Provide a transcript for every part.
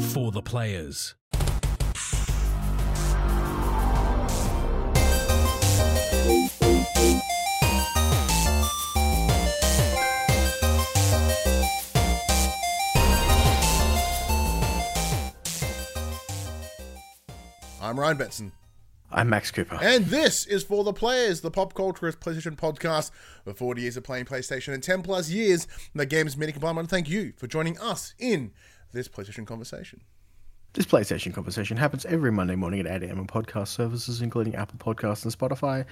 for the players. I'm Ryan Benson. I'm Max Cooper. And this is For the Players, the pop culture PlayStation podcast For 40 years of playing PlayStation and 10 plus years in the game's many combined. I want to thank you for joining us in this PlayStation conversation. This PlayStation conversation happens every Monday morning at 8 a.m. on podcast services, including Apple Podcasts and Spotify,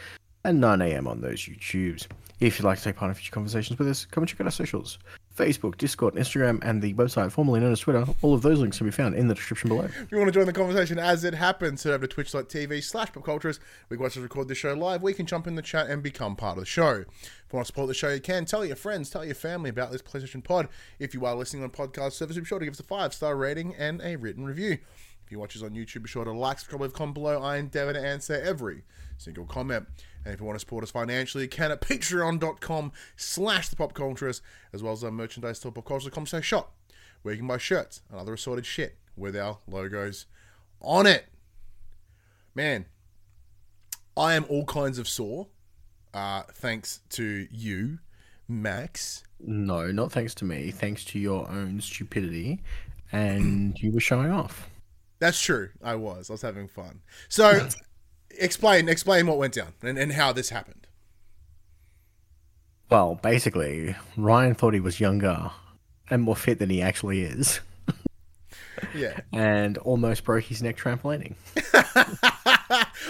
and 9 a.m. on those YouTubes. If you'd like to take part in future conversations with us, come and check out our socials Facebook, Discord, Instagram, and the website formerly known as Twitter. All of those links can be found in the description below. If you want to join the conversation as it happens, head over to twitch.tv slash popculturists. We watch us record this show live. We can jump in the chat and become part of the show. If you want to support the show, you can. Tell your friends, tell your family about this PlayStation Pod. If you are listening on podcast service, be sure to give us a five star rating and a written review. If you watch us on YouTube, be sure to like, subscribe, leave a comment below. I endeavor to answer every single comment. And if you want to support us financially, you can at patreon.com slash the pop culturists, as well as our merchandise store popculturists.com slash shop, where you can buy shirts and other assorted shit with our logos on it. Man, I am all kinds of sore, uh, thanks to you, Max. No, not thanks to me. Thanks to your own stupidity. And you were showing off. That's true. I was. I was having fun. So, explain explain what went down and, and how this happened. Well, basically, Ryan thought he was younger and more fit than he actually is. Yeah. and almost broke his neck trampolining.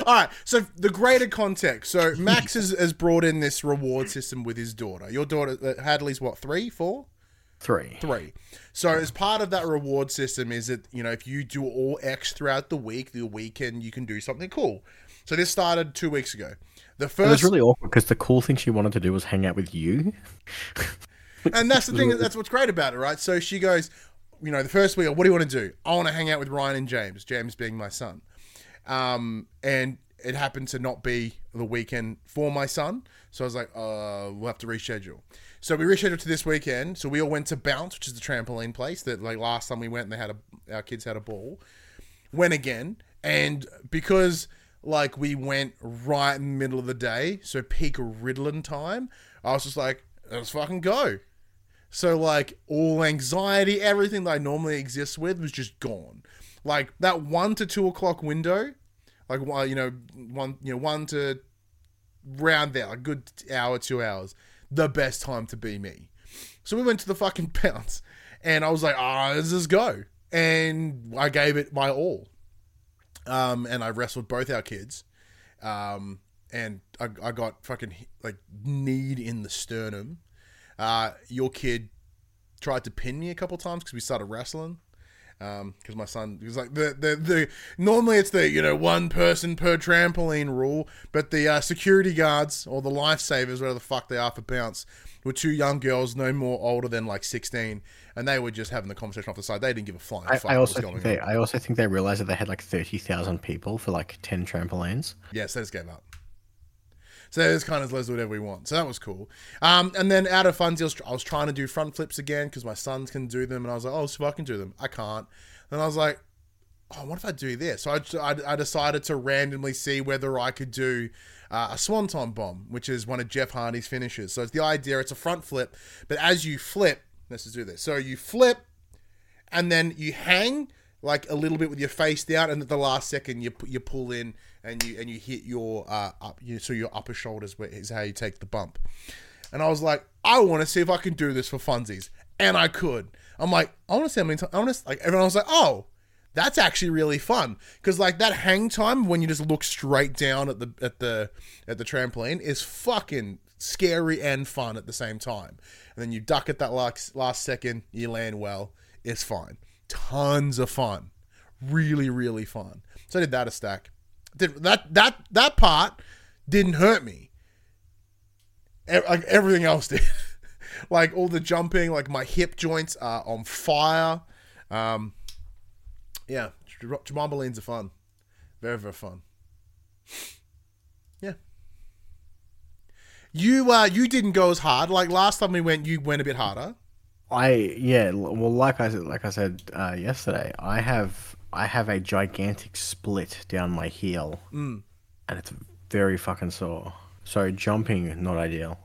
All right. So the greater context. So Max has, has brought in this reward system with his daughter. Your daughter uh, Hadley's what three, four, Three. three. So as part of that reward system is that you know if you do all X throughout the week, the weekend you can do something cool. So this started two weeks ago. The It was really awkward because the cool thing she wanted to do was hang out with you. and that's the thing. That's what's great about it, right? So she goes, you know, the first week, what do you want to do? I want to hang out with Ryan and James. James being my son, um, and it happened to not be the weekend for my son, so I was like, uh, we'll have to reschedule. So we rescheduled to this weekend. So we all went to Bounce, which is the trampoline place that like last time we went, and they had a our kids had a ball. Went again, and because like we went right in the middle of the day, so peak Ritalin time, I was just like, let's fucking go. So like all anxiety, everything that I normally exist with was just gone. Like that one to two o'clock window, like you know one you know one to round there, a good hour, two hours, the best time to be me. So we went to the fucking bounce, and I was like, ah, let's just go, and I gave it my all. Um, and I wrestled both our kids, um, and I, I got fucking like kneed in the sternum. Uh, your kid tried to pin me a couple times because we started wrestling. Because my son was like the, the the normally it's the you know one person per trampoline rule, but the uh, security guards or the lifesavers, whatever the fuck they are for bounce, were two young girls, no more older than like sixteen, and they were just having the conversation off the side. They didn't give a flying I, fuck I also think they on. I also think they realized that they had like thirty thousand people for like ten trampolines. Yes, they just gave up. So it's kind of let's do whatever we want. So that was cool. Um, and then out of funsies, I was, I was trying to do front flips again because my sons can do them, and I was like, oh, so I can do them. I can't. And I was like, oh, what if I do this? So I, I, I decided to randomly see whether I could do uh, a swanton bomb, which is one of Jeff Hardy's finishes. So it's the idea, it's a front flip, but as you flip, let's just do this. So you flip, and then you hang like a little bit with your face down, and at the last second you you pull in and you and you hit your uh, up, you, so your upper shoulders is how you take the bump. And I was like, I want to see if I can do this for funsies, and I could. I'm like, I want to see how many times. I want to like everyone was like, oh. That's actually really fun because like that hang time when you just look straight down at the at the at the trampoline is fucking scary and fun at the same time. And then you duck at that last last second, you land well, it's fine. Tons of fun, really really fun. So I did that a stack. Did that that that part didn't hurt me. Like everything else did. like all the jumping, like my hip joints are on fire. Um, yeah, Trampolines are fun. Very, very fun. Yeah. You uh you didn't go as hard. Like last time we went, you went a bit harder. I yeah, well, like I said, like I said uh, yesterday, I have I have a gigantic split down my heel, Mm. and it's very fucking sore. So jumping not ideal.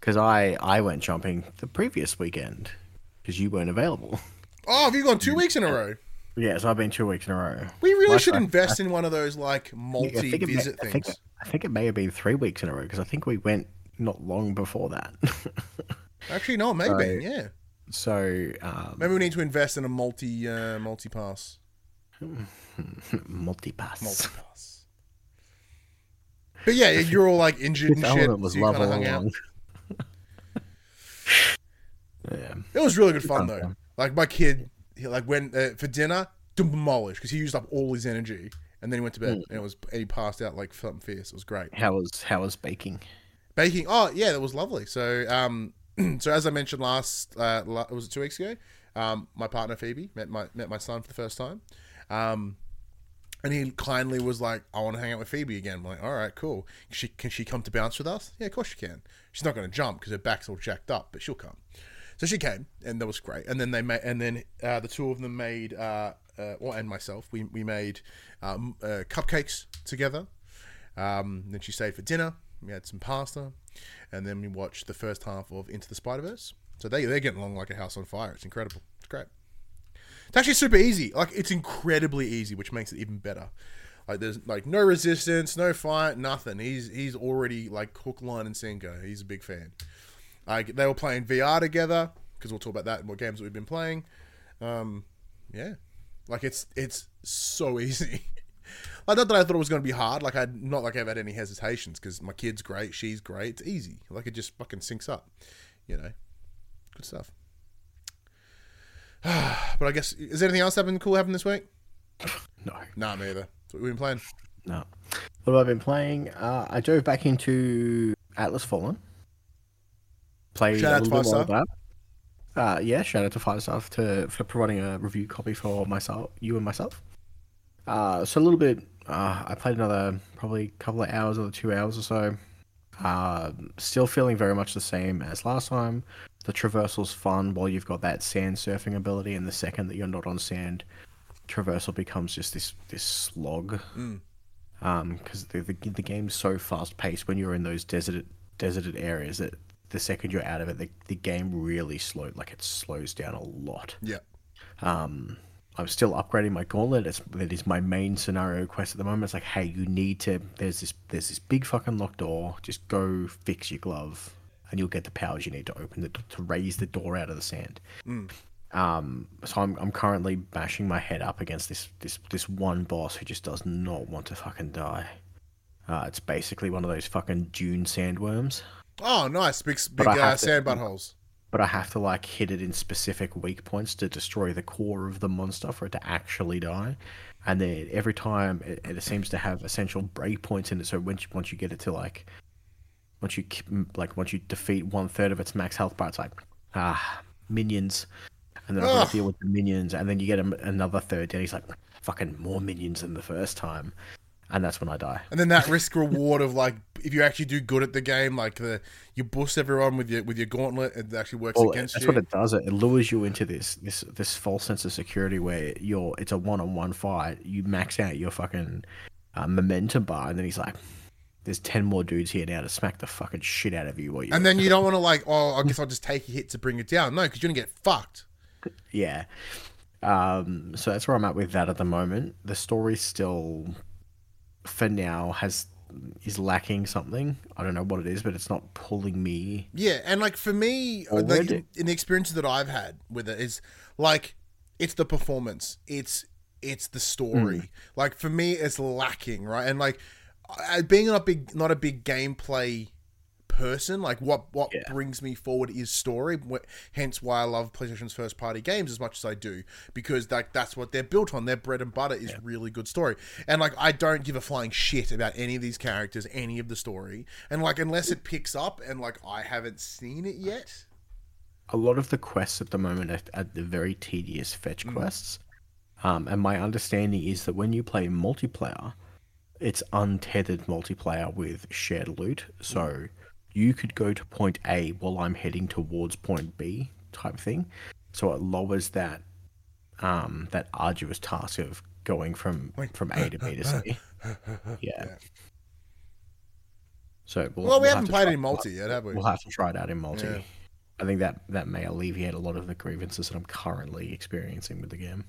Because I I went jumping the previous weekend because you weren't available. Oh, have you gone two weeks in a row? Yeah, so I've been two weeks in a row. We really should I- invest in one of those like I think it may- multi-visit I think, things. I think it may have been three weeks in a row because I think we went not long before that. Actually, no, maybe. Right. Yeah, so um, maybe we need to invest in a multi uh, multi pass. multi-pass. Multi pass. But yeah, you're all like injured and shit. was so you kind of hung out. yeah. It was really good fun though. fun. Like my kid, he, like when uh, for dinner, demolished because he used up all his energy, and then he went to bed Hmm. and it was and he passed out like something fierce. It was great. How was how was baking? Baking. Oh yeah, that was lovely. So um, so as I mentioned last, uh, was it two weeks ago? Um, my partner Phoebe met my met my son for the first time. Um, and he kindly was like, "I want to hang out with Phoebe again." I'm like, "All right, cool. She can she come to bounce with us? Yeah, of course she can. She's not going to jump because her back's all jacked up, but she'll come." So she came, and that was great. And then they made, and then uh, the two of them made, uh, uh, well, and myself, we we made um, uh, cupcakes together. Um, then she stayed for dinner. We had some pasta, and then we watched the first half of Into the Spider Verse. So they they're getting along like a house on fire. It's incredible. It's great. It's actually super easy. Like it's incredibly easy, which makes it even better. Like there's like no resistance, no fight, nothing. He's he's already like hook, line, and sinker. He's a big fan. Like they were playing VR together because we'll talk about that and what games that we've been playing. Um, yeah, like it's it's so easy. Like not that I thought it was going to be hard. Like I not like I've had any hesitations because my kid's great, she's great. It's easy. Like it just fucking syncs up. You know, good stuff. but I guess is there anything else happened cool happened this week? No, Nah, me either. That's what we've been playing. no. What have I been playing? Uh, I dove back into Atlas Fallen. Played Shout a little bit more of that. Uh, yeah, shout out to Five Star to for providing a review copy for myself, you and myself. Uh, so a little bit. Uh, I played another probably couple of hours or two hours or so. Uh, still feeling very much the same as last time. The traversal's fun while you've got that sand surfing ability, and the second that you're not on sand, traversal becomes just this this slog. Mm. Um, because the, the the game's so fast paced when you're in those deserted deserted areas that the second you're out of it, the, the game really slow like it slows down a lot. Yeah. Um, I'm still upgrading my gauntlet. It's, that is my main scenario quest at the moment. It's like, hey, you need to. There's this. There's this big fucking locked door. Just go fix your glove, and you'll get the powers you need to open it to raise the door out of the sand. Mm. Um, so I'm I'm currently bashing my head up against this this this one boss who just does not want to fucking die. Uh, it's basically one of those fucking dune sandworms. Oh, nice. Big big uh, sand buttholes. But I have to like hit it in specific weak points to destroy the core of the monster for it to actually die. And then every time it, it seems to have essential break points in it. So once you, once you get it to like, once you like once you defeat one third of its max health bar, it's like ah minions, and then I've got to deal with the minions, and then you get another third, and he's like fucking more minions than the first time, and that's when I die. And then that risk reward of like if you actually do good at the game, like the you boost everyone with your with your gauntlet, it actually works Well, against that's you. what it does. It, it lures you into this this this false sense of security where you're it's a one on one fight. You max out your fucking uh, momentum bar, and then he's like, "There's ten more dudes here now to smack the fucking shit out of you." While you and then you don't want to like, oh, I guess I'll just take a hit to bring it down. No, because you're gonna get fucked. yeah. Um, so that's where I'm at with that at the moment. The story's still, for now, has is lacking something. I don't know what it is, but it's not pulling me. Yeah, and like for me, like in the experience that I've had with it is like it's the performance, it's it's the story. Hmm. Like for me, it's lacking, right? And like being not big, not a big gameplay person, like what what Yeah. brings me forward is story. Hence why I love PlayStation's first party games as much as I do because like that's what they're built on. Their bread and butter is really good story. And like I don't give a flying shit about any of these characters, any of the story. And like unless it picks up and like I haven't seen it yet. a lot of the quests at the moment are, are the very tedious fetch quests. Um, and my understanding is that when you play multiplayer, it's untethered multiplayer with shared loot. So you could go to point A while I'm heading towards point B type thing. So it lowers that um that arduous task of going from from A to B to C. Yeah. So we'll, Well, we we'll haven't have played try- in multi yet, have we? We'll have to try it out in multi. Yeah. I think that that may alleviate a lot of the grievances that I'm currently experiencing with the game.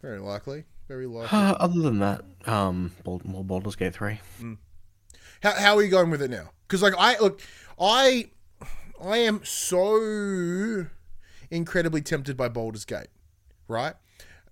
Very likely. Very likely. Uh, other than that, um, more Baldur's Gate three. How, how are you going with it now? Because like I look, I I am so incredibly tempted by Baldur's Gate, right?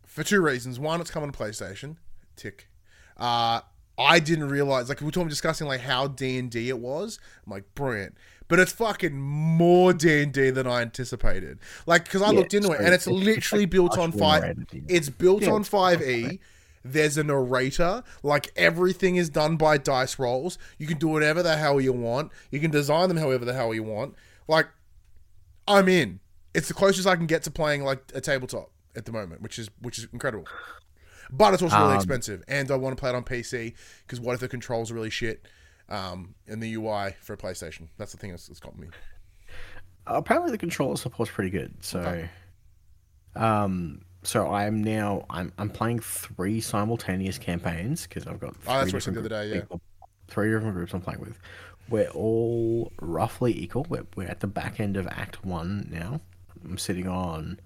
For two reasons. One, it's coming to PlayStation. Tick. Uh, I didn't realize like we were talking discussing like how D and D it was. I'm like brilliant, but it's fucking more D and D than I anticipated. Like because I Yeah, looked into it and it's literally built on five. It's built on five E. There's a narrator. Like everything is done by dice rolls. You can do whatever the hell you want. You can design them however the hell you want. Like, I'm in. It's the closest I can get to playing like a tabletop at the moment, which is which is incredible. But it's also really Um, expensive, and I want to play it on PC because what if the controls are really shit um, and the UI for a PlayStation? That's the thing that's, that's got me. apparently the controller support's pretty good. So, Okay. um, so I'm now I'm I'm playing three simultaneous campaigns because I've got. Oh, that's three what I the different other day, group- people- Three different groups I'm playing with. We're all roughly equal. We're, we're at the back end of Act One now. I'm sitting on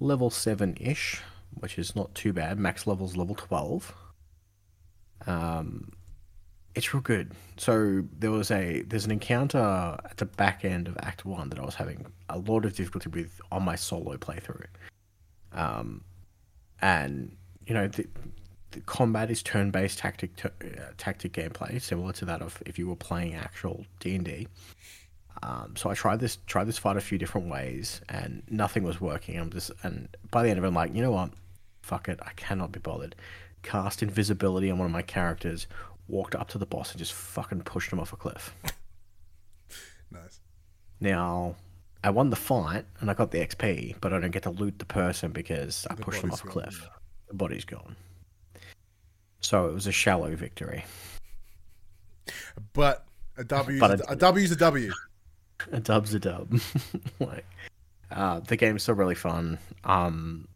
level seven ish, which is not too bad. Max level's level twelve. Um, it's real good. So there was a there's an encounter at the back end of Act One that I was having a lot of difficulty with on my solo playthrough. Um, and you know the, the combat is turn-based tactic t- uh, tactic gameplay, similar to that of if you were playing actual D and D. Um, so I tried this tried this fight a few different ways, and nothing was working. I'm just and by the end of it, I'm like, you know what, fuck it, I cannot be bothered. Cast invisibility on one of my characters, walked up to the boss and just fucking pushed him off a cliff. Nice. Now, I won the fight and I got the XP, but I don't get to loot the person because I The pushed them off a gone, cliff. The body's gone. So it was a shallow victory. But a W, But is a, W a W. A dub's a dub. like, uh, the game's still really fun. Um,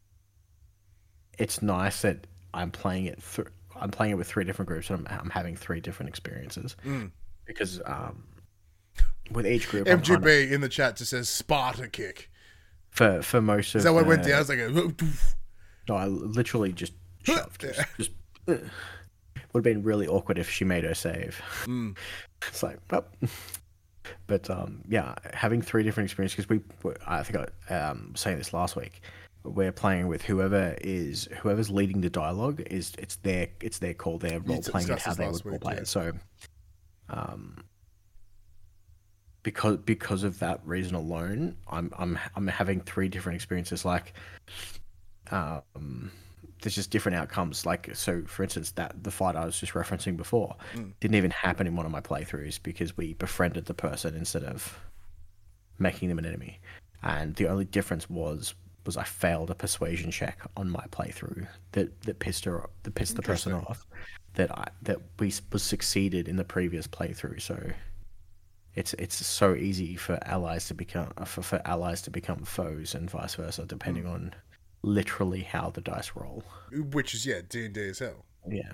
it's nice that I'm playing it. Th- I'm playing it with three different groups, and I'm, I'm having three different experiences Mm. because um, with each group, MGB in the chat just says Sparta kick. for for most of Is that what the, went down? It's like a No, I literally just shoved. Just, just would have been really awkward if she made her save. Mm. It's like, well, but um, yeah, having three different experiences because we, I think I um saying this last week. We're playing with whoever is whoever's leading the dialogue is it's their it's their call. They're role playing it how they would role play it. So, um, because because of that reason alone, I'm I'm I'm having three different experiences. Like, um, there's just different outcomes. Like, so for instance, that the fight I was just referencing before Mm. didn't even happen in one of my playthroughs because we befriended the person instead of making them an enemy. And the only difference was was I failed a persuasion check on my playthrough that that pissed her that pissed the person off that I that we was succeeded in the previous playthrough. So it's it's so easy for allies to become for, for allies to become foes and vice versa depending on literally how the dice roll. which is yeah D and D as hell. Yeah.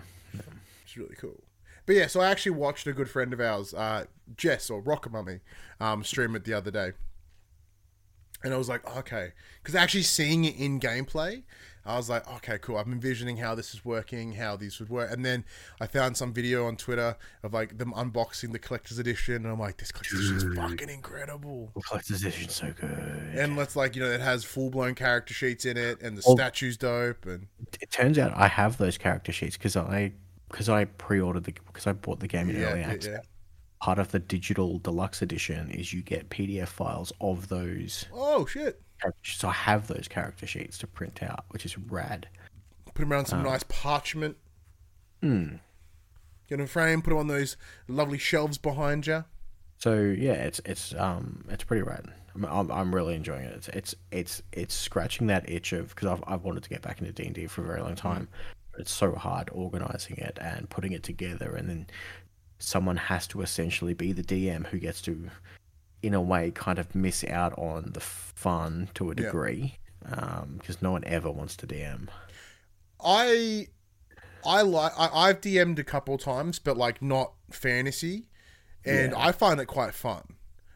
It's really cool. But yeah, so I actually watched a good friend of ours, uh, Jess or Rocker Mummy, um, stream it the other day, and I was like, okay, because actually seeing it in gameplay, I was like, okay, cool. I'm envisioning how this is working, how these would work, and then I found some video on Twitter of like them unboxing the collector's edition, and I'm like, this collector's edition is fucking incredible. The collector's edition's so good. And let's like you know it has full blown character sheets in it, and the Oh. statue's dope, and it turns out I have those character sheets because I because I pre-ordered the because I bought the game in yeah, early access. yeah. Part of the digital deluxe edition is you get PDF files of those. Oh shit! So I have those character sheets to print out, which is rad. Put them around some nice parchment. Hmm. Get a frame. Put them on those lovely shelves behind you. So yeah, it's it's um it's pretty rad. I'm I'm, I'm really enjoying it. It's it's it's it's scratching that itch of because I've I've wanted to get back into D and D for a very long time. But it's so hard organizing it and putting it together and then someone has to essentially be the DM who gets to, in a way, kind of miss out on the fun to a degree, um, because no one ever wants to DM. I I like I, I've DM'd a couple times, but like not fantasy, and Yeah. I find it quite fun.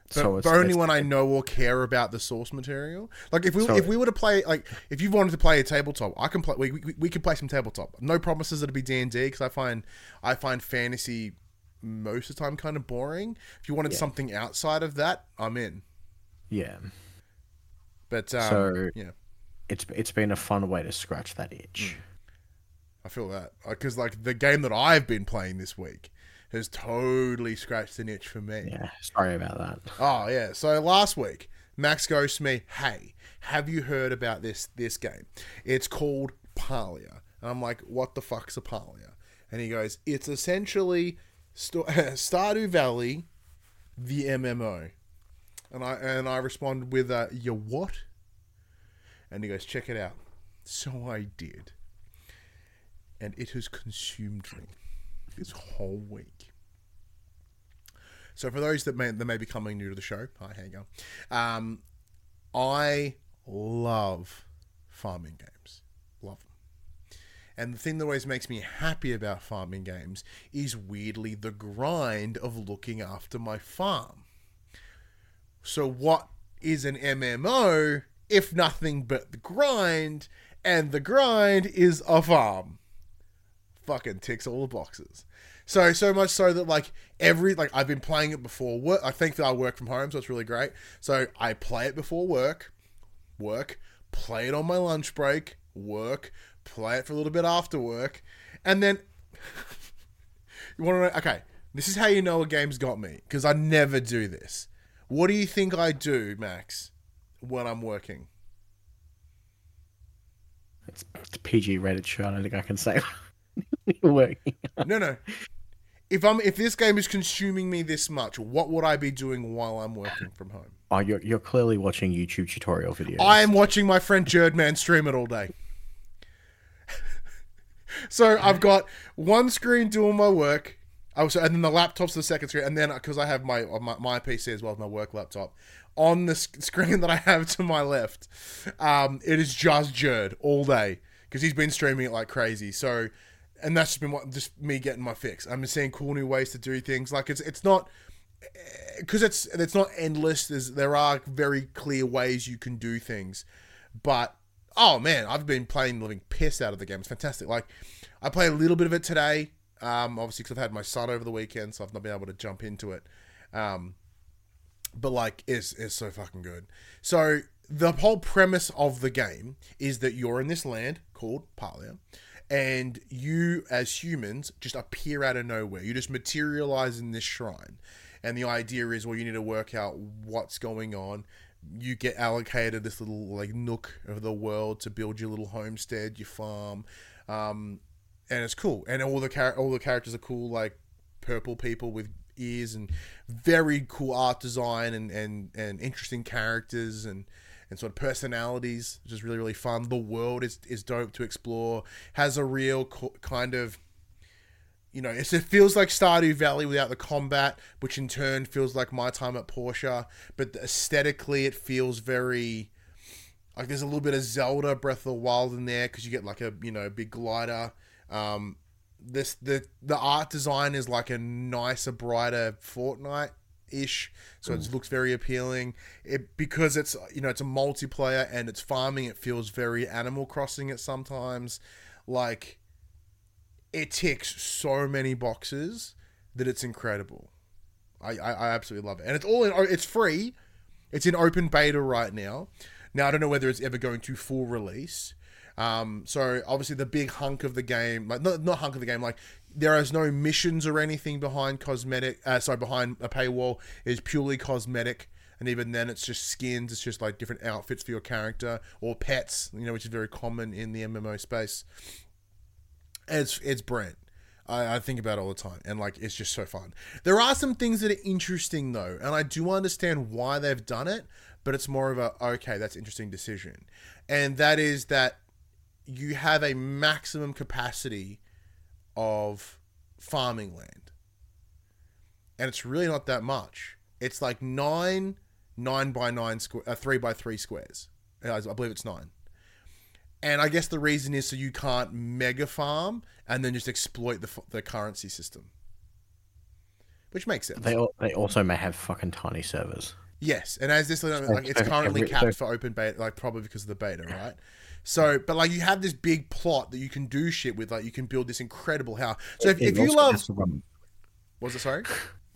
But, So it's- but only when I know or care about the source material. Like if we So- if we were to play like if you wanted to play a tabletop, I can play. We, we, we can play some tabletop. No promises it'd be D and D because I find I find fantasy most of the time kind of boring. If you wanted Yeah. something outside of that, I'm in. Yeah, But um, So- yeah, it's it's been a fun way to scratch that itch. I feel that because like the game that I've been playing this week has totally scratched an itch for me. Yeah, sorry about that. Oh yeah. So last week, Max goes to me, "Hey, have you heard about this this game? It's called Palia." And I'm like, "What the fuck's a Palia?" And he goes, "It's essentially Sto- Stardew Valley, the MMO." And I and I responded with, uh, "You what?" And he goes, "Check it out." So I did, and it has consumed me this whole week. So for those that may that may be coming new to the show, hi, how you? Um, I love farming games. And the thing that always makes me happy about farming games is weirdly the grind of looking after my farm. So what is an MMO if nothing but the grind? And the grind is a farm fucking ticks all the boxes. So so much so that like every like I've been playing it before work. I think that I work from home, so it's really great. So I play it before work, work, play it on my lunch break, work, play it for a little bit after work, and then you want to know? Okay, this is how you know a game's got me because I never do this. What do you think I do, Max, when I'm working? It's, it's a PG rated show. I don't think I can say you're working. No, no. If I'm if this game is consuming me this much, what would I be doing while I'm working from home? Oh, you're you're clearly watching YouTube tutorial videos. I am watching my friend Jerdman stream it all day. So I've got one screen doing my work. Oh, so, and then the laptop's the second screen, and then because I have my, my my PC as well as my work laptop on the sc- screen that I have to my left, um, it is just Jerd all day because he's been streaming it like crazy. So, and that's just been what, just me getting my fix. I'm seeing cool new ways to do things. Like it's it's not because it's it's not endless. There's there are very clear ways you can do things, but oh man, I've been playing the living piss out of the game. It's fantastic. Like I play a little bit of it today, um, obviously because I've had my son over the weekend, so I've not been able to jump into it. Um, but like, it's it's so fucking good. So the whole premise of the game is that you're in this land called Palia, and you as humans just appear out of nowhere. You just materialize in this shrine, and the idea is, well, you need to work out what's going on. You get allocated this little like nook of the world to build your little homestead, your farm, um, and it's cool. And all the char- all the characters are cool, like purple people with ears and very cool art design and and and interesting characters and and sort of personalities, which is really really fun. The world is is dope to explore. Has a real co- kind of you know, it feels like Stardew Valley without the combat, which in turn feels like my time at Portia. But aesthetically, it feels very like there's a little bit of Zelda Breath of the Wild in there because you get like a you know big glider. Um, this the the art design is like a nicer, brighter Fortnite ish, so it looks very appealing. It because it's you know it's a multiplayer and it's farming. It feels very Animal Crossing at sometimes, like it ticks so many boxes that it's incredible. I, I, I absolutely love it, and it's all in. It's free. It's in open beta right now. Now I don't know whether it's ever going to full release. Um, so obviously the big hunk of the game, like not, not hunk of the game, like there is no missions or anything behind cosmetic. Uh, sorry, behind a paywall is purely cosmetic, and even then it's just skins. It's just like different outfits for your character or pets, you know, which is very common in the MMO space. It's it's Brent. I, I think about it all the time, and like it's just so fun. There are some things that are interesting though, and I do understand why they've done it, but it's more of a okay, that's interesting decision, and that is that you have a maximum capacity of farming land. and it's really not that much. It's like nine nine by nine square, uh, three by three squares. I believe it's nine. And I guess the reason is so you can't mega farm and then just exploit the the currency system, which makes sense. They they also may have fucking tiny servers. Yes, and as this like it's currently capped for open beta, like probably because of the beta, right? So, but like you have this big plot that you can do shit with, like you can build this incredible house. So if, if you love, was it sorry?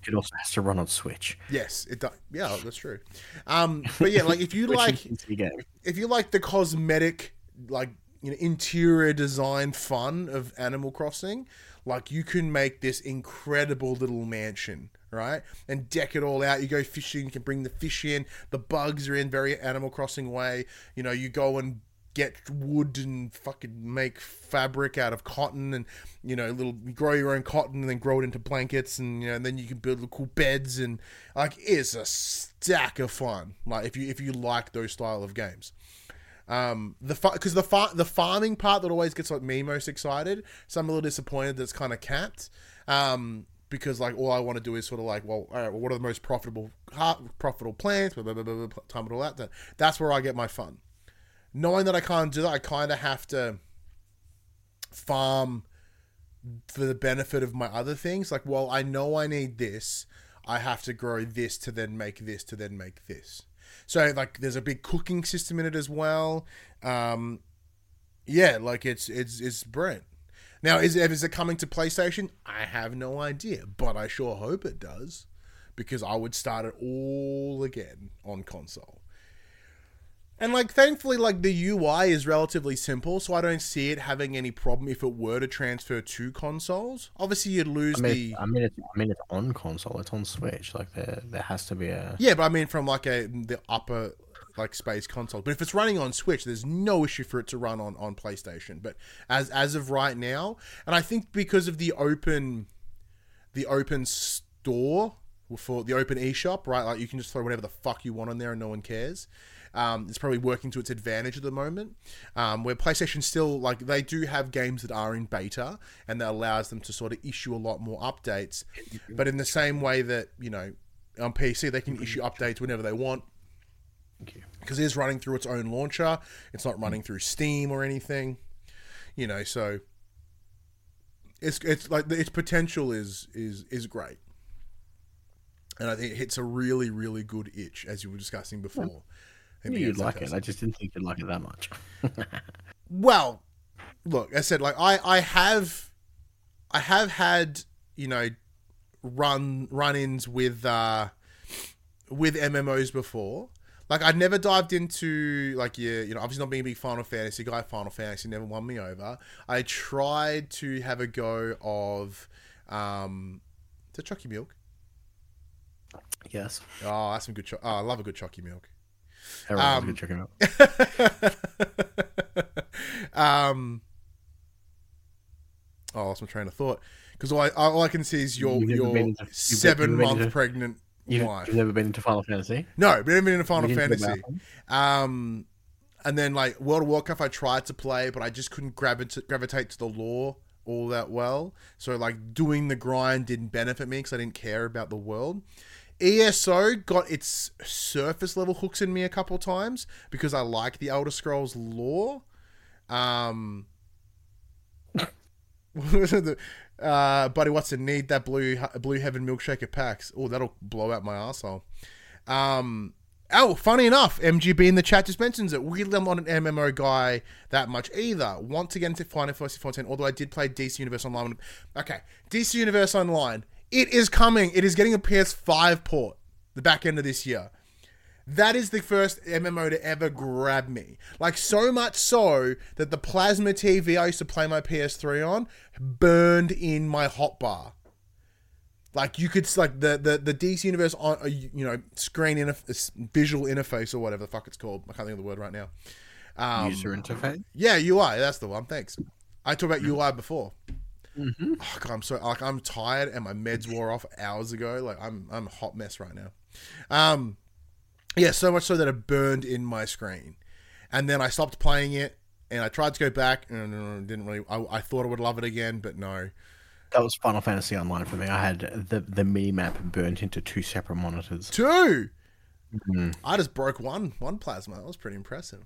It also has to run on Switch. Yes, it does. Yeah, that's true. Um, but yeah, like if you like, if you like the cosmetic, like you know, interior design fun of Animal Crossing, like you can make this incredible little mansion right? And deck it all out. You go fishing, you can bring the fish in. The bugs are in very Animal Crossing way. You know, you go and get wood and fucking make fabric out of cotton and you know little you grow your own cotton and then grow it into blankets and you know and then you can build cool beds and like it's a stack of fun like if you if you like those style of games um the because the far- the farming part that always gets like me most excited so i'm a little disappointed that it's kind of capped um because like all I want to do is sort of like, well, all right, well, what are the most profitable profitable plants? Blah, blah, blah, blah, blah, time it all out. That's where I get my fun. Knowing that I can't do that, I kind of have to farm for the benefit of my other things. Like, well, I know I need this. I have to grow this to then make this to then make this. So like, there's a big cooking system in it as well. Um, yeah, like it's it's it's brilliant. Now, is it, is it coming to PlayStation? I have no idea, but I sure hope it does because I would start it all again on console. And like thankfully like the UI is relatively simple, so I don't see it having any problem if it were to transfer to consoles. Obviously you'd lose I mean, the I mean it's I mean it's on console, it's on Switch. Like there there has to be a Yeah, but I mean from like a the upper like space console. But if it's running on Switch, there's no issue for it to run on on PlayStation. But as as of right now, and I think because of the open the open store for the open eShop, right? Like you can just throw whatever the fuck you want on there and no one cares. Um, it's probably working to its advantage at the moment. Um, where PlayStation still like they do have games that are in beta and that allows them to sort of issue a lot more updates. But in the same way that you know on PC they can issue updates whenever they want because it is running through its own launcher. It's not running through Steam or anything, you know. So it's it's like its potential is is is great, and I think it hits a really really good itch as you were discussing before. Yeah, you'd like it. I just didn't think you'd like it that much. well, look, I said like I I have I have had you know run run-ins with uh with MMOs before like I'd never dived into like yeah, you know, obviously not being a big Final Fantasy guy. Final Fantasy never won me over. I tried to have a go of, um, the Chalky Milk. Yes. Oh, that's some good. Cho- oh, I love a good Chalky Milk. Everyone um, loves good Milk. um. Oh, I lost my train of thought because all I, all I can see is your your seven month pregnant You've, you've, never been into Final Fantasy? No, never been into Final Fantasy. Um, and then like World of Warcraft, I tried to play, but I just couldn't gravitate gravitate to the lore all that well. So like doing the grind didn't benefit me because I didn't care about the world. ESO got its surface level hooks in me a couple times because I like the Elder Scrolls lore. Um, Uh, buddy, what's the need that blue blue heaven milkshake at PAX? Oh, that'll blow out my asshole. Um, oh, funny enough, MGB in the chat just mentions it. Weirdly, I'm not an MMO guy that much either. Want to get into Final Fantasy 14, although I did play DC Universe Online. Okay, DC Universe Online. It is coming. It is getting a PS5 port the back end of this year. That is the first MMO to ever grab me. Like, so much so that the plasma TV I used to play my PS3 on burned in my hotbar. Like you could like the the the DC universe on uh, you know screen interface, visual interface or whatever the fuck it's called. I can't think of the word right now. Um, User interface. Yeah, UI. That's the one. Thanks. I talked about UI before. Mm-hmm. Oh, God, I'm so like I'm tired and my meds wore off hours ago. Like I'm I'm a hot mess right now. Um, yeah, so much so that it burned in my screen, and then I stopped playing it, and I tried to go back, and didn't really. I, I thought I would love it again, but no. That was Final Fantasy Online for me. I had the the mini map burnt into two separate monitors. Two. Mm. I just broke one one plasma. That was pretty impressive.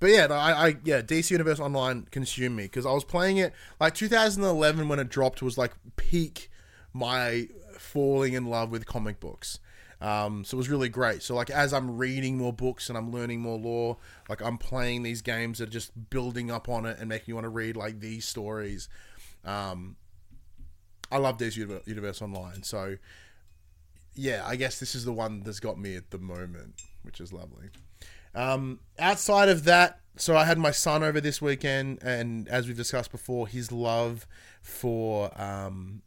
But yeah, I, I yeah, DC Universe Online consumed me because I was playing it like 2011 when it dropped was like peak my falling in love with comic books. Um, so it was really great. So like as I'm reading more books and I'm learning more lore, like I'm playing these games that are just building up on it and making you want to read like these stories. Um, I love DC Universe Online. So yeah, I guess this is the one that's got me at the moment, which is lovely. Um, outside of that, so I had my son over this weekend, and as we've discussed before, his love for um,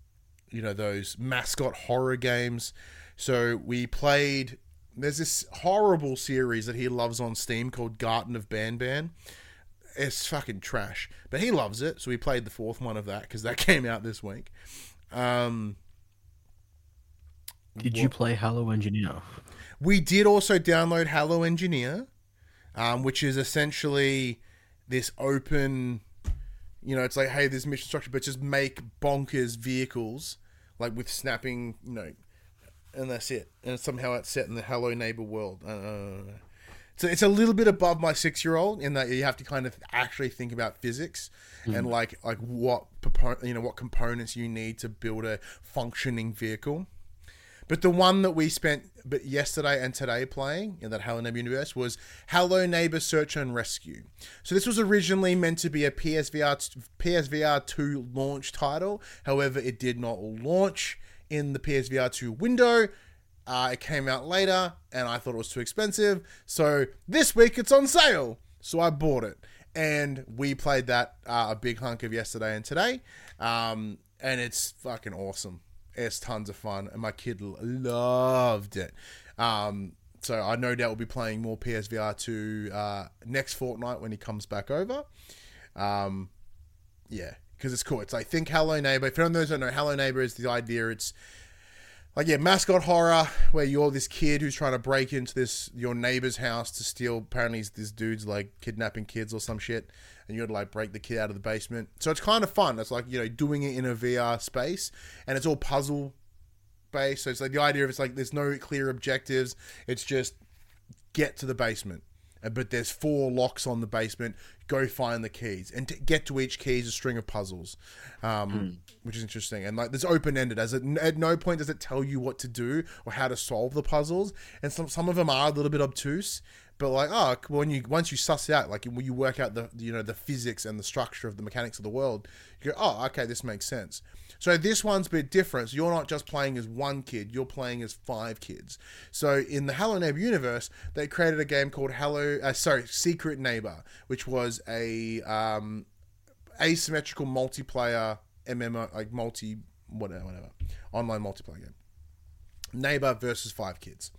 you know those mascot horror games. So we played. There's this horrible series that he loves on Steam called Garten of Banban. It's fucking trash, but he loves it. So we played the fourth one of that because that came out this week. Um, did you play Hello Engineer? We did also download Hello Engineer, um, which is essentially this open. You know, it's like, hey, there's mission structure, but just make bonkers vehicles, like with snapping, you know, and that's it. And somehow it's set in the Hello Neighbor world. Uh, so it's a little bit above my six year old in that you have to kind of actually think about physics mm. and like like what you know what components you need to build a functioning vehicle. But the one that we spent but yesterday and today playing in that Hello Neighbor universe was Hello Neighbor Search and Rescue. So this was originally meant to be a PSVR PSVR 2 launch title. However, it did not launch in the PSVR 2 window. Uh, it came out later and I thought it was too expensive. So this week it's on sale. So I bought it. And we played that uh, a big hunk of yesterday and today. Um, and it's fucking awesome. It's tons of fun, and my kid loved it. Um, so I no doubt will be playing more PSVR 2 uh, next fortnight when he comes back over. Um, yeah, because it's cool. It's like think Hello Neighbor. If anyone don't know, Hello Neighbor is the idea. It's like yeah, mascot horror where you're this kid who's trying to break into this your neighbor's house to steal. Apparently, this dude's like kidnapping kids or some shit, and you got to like break the kid out of the basement. So it's kind of fun. It's like you know doing it in a VR space, and it's all puzzle based. So it's like the idea of it's like there's no clear objectives. It's just get to the basement but there's four locks on the basement. Go find the keys, and to get to each key is a string of puzzles, um, mm. which is interesting. And like, there's open ended. As it, at no point does it tell you what to do or how to solve the puzzles. And some some of them are a little bit obtuse, but like, oh, when you once you suss it out, like when you work out the you know the physics and the structure of the mechanics of the world, you go, oh, okay, this makes sense. So this one's a bit different. So you're not just playing as one kid, you're playing as five kids. So in the Hello Neighbor universe, they created a game called Hello, uh, sorry, Secret Neighbor, which was a um, asymmetrical multiplayer MMO, like multi whatever, whatever, online multiplayer game. Neighbor versus five kids.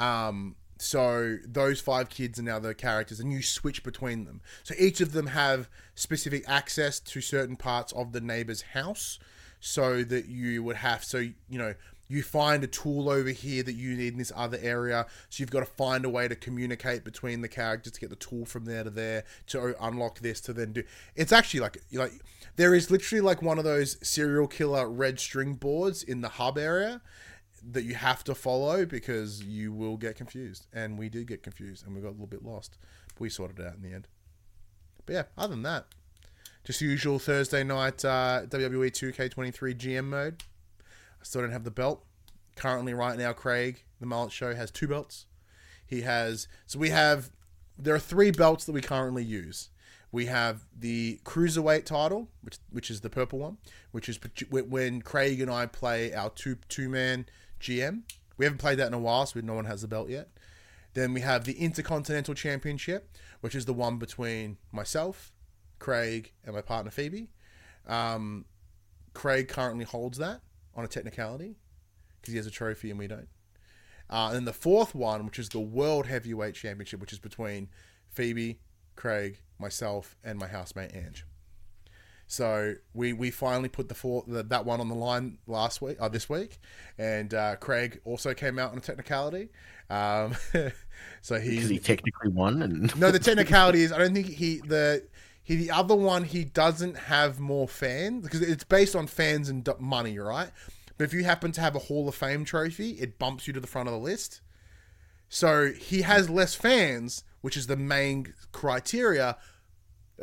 Um, so those five kids are now the characters, and you switch between them. So each of them have specific access to certain parts of the neighbor's house so that you would have so you know you find a tool over here that you need in this other area so you've got to find a way to communicate between the characters to get the tool from there to there to unlock this to then do it's actually like like there is literally like one of those serial killer red string boards in the hub area that you have to follow because you will get confused and we did get confused and we got a little bit lost but we sorted it out in the end but yeah other than that just usual Thursday night uh, WWE 2K23 GM mode. I still don't have the belt. Currently, right now, Craig, the Mullet Show, has two belts. He has. So we have. There are three belts that we currently use. We have the cruiserweight title, which which is the purple one, which is when Craig and I play our two two man GM. We haven't played that in a while, so no one has the belt yet. Then we have the Intercontinental Championship, which is the one between myself, Craig, and my partner Phoebe. Um, Craig currently holds that on a technicality because he has a trophy and we don't. Uh, and then the fourth one, which is the World Heavyweight Championship, which is between Phoebe, Craig, myself, and my housemate Ange. So we, we finally put the, four, the that one on the line last week, uh, this week, and uh, Craig also came out on a technicality. Um, so he because he technically won, and no, the technicality is I don't think he the He the other one he doesn't have more fans because it's based on fans and money, right? But if you happen to have a Hall of Fame trophy, it bumps you to the front of the list. So he has less fans, which is the main criteria,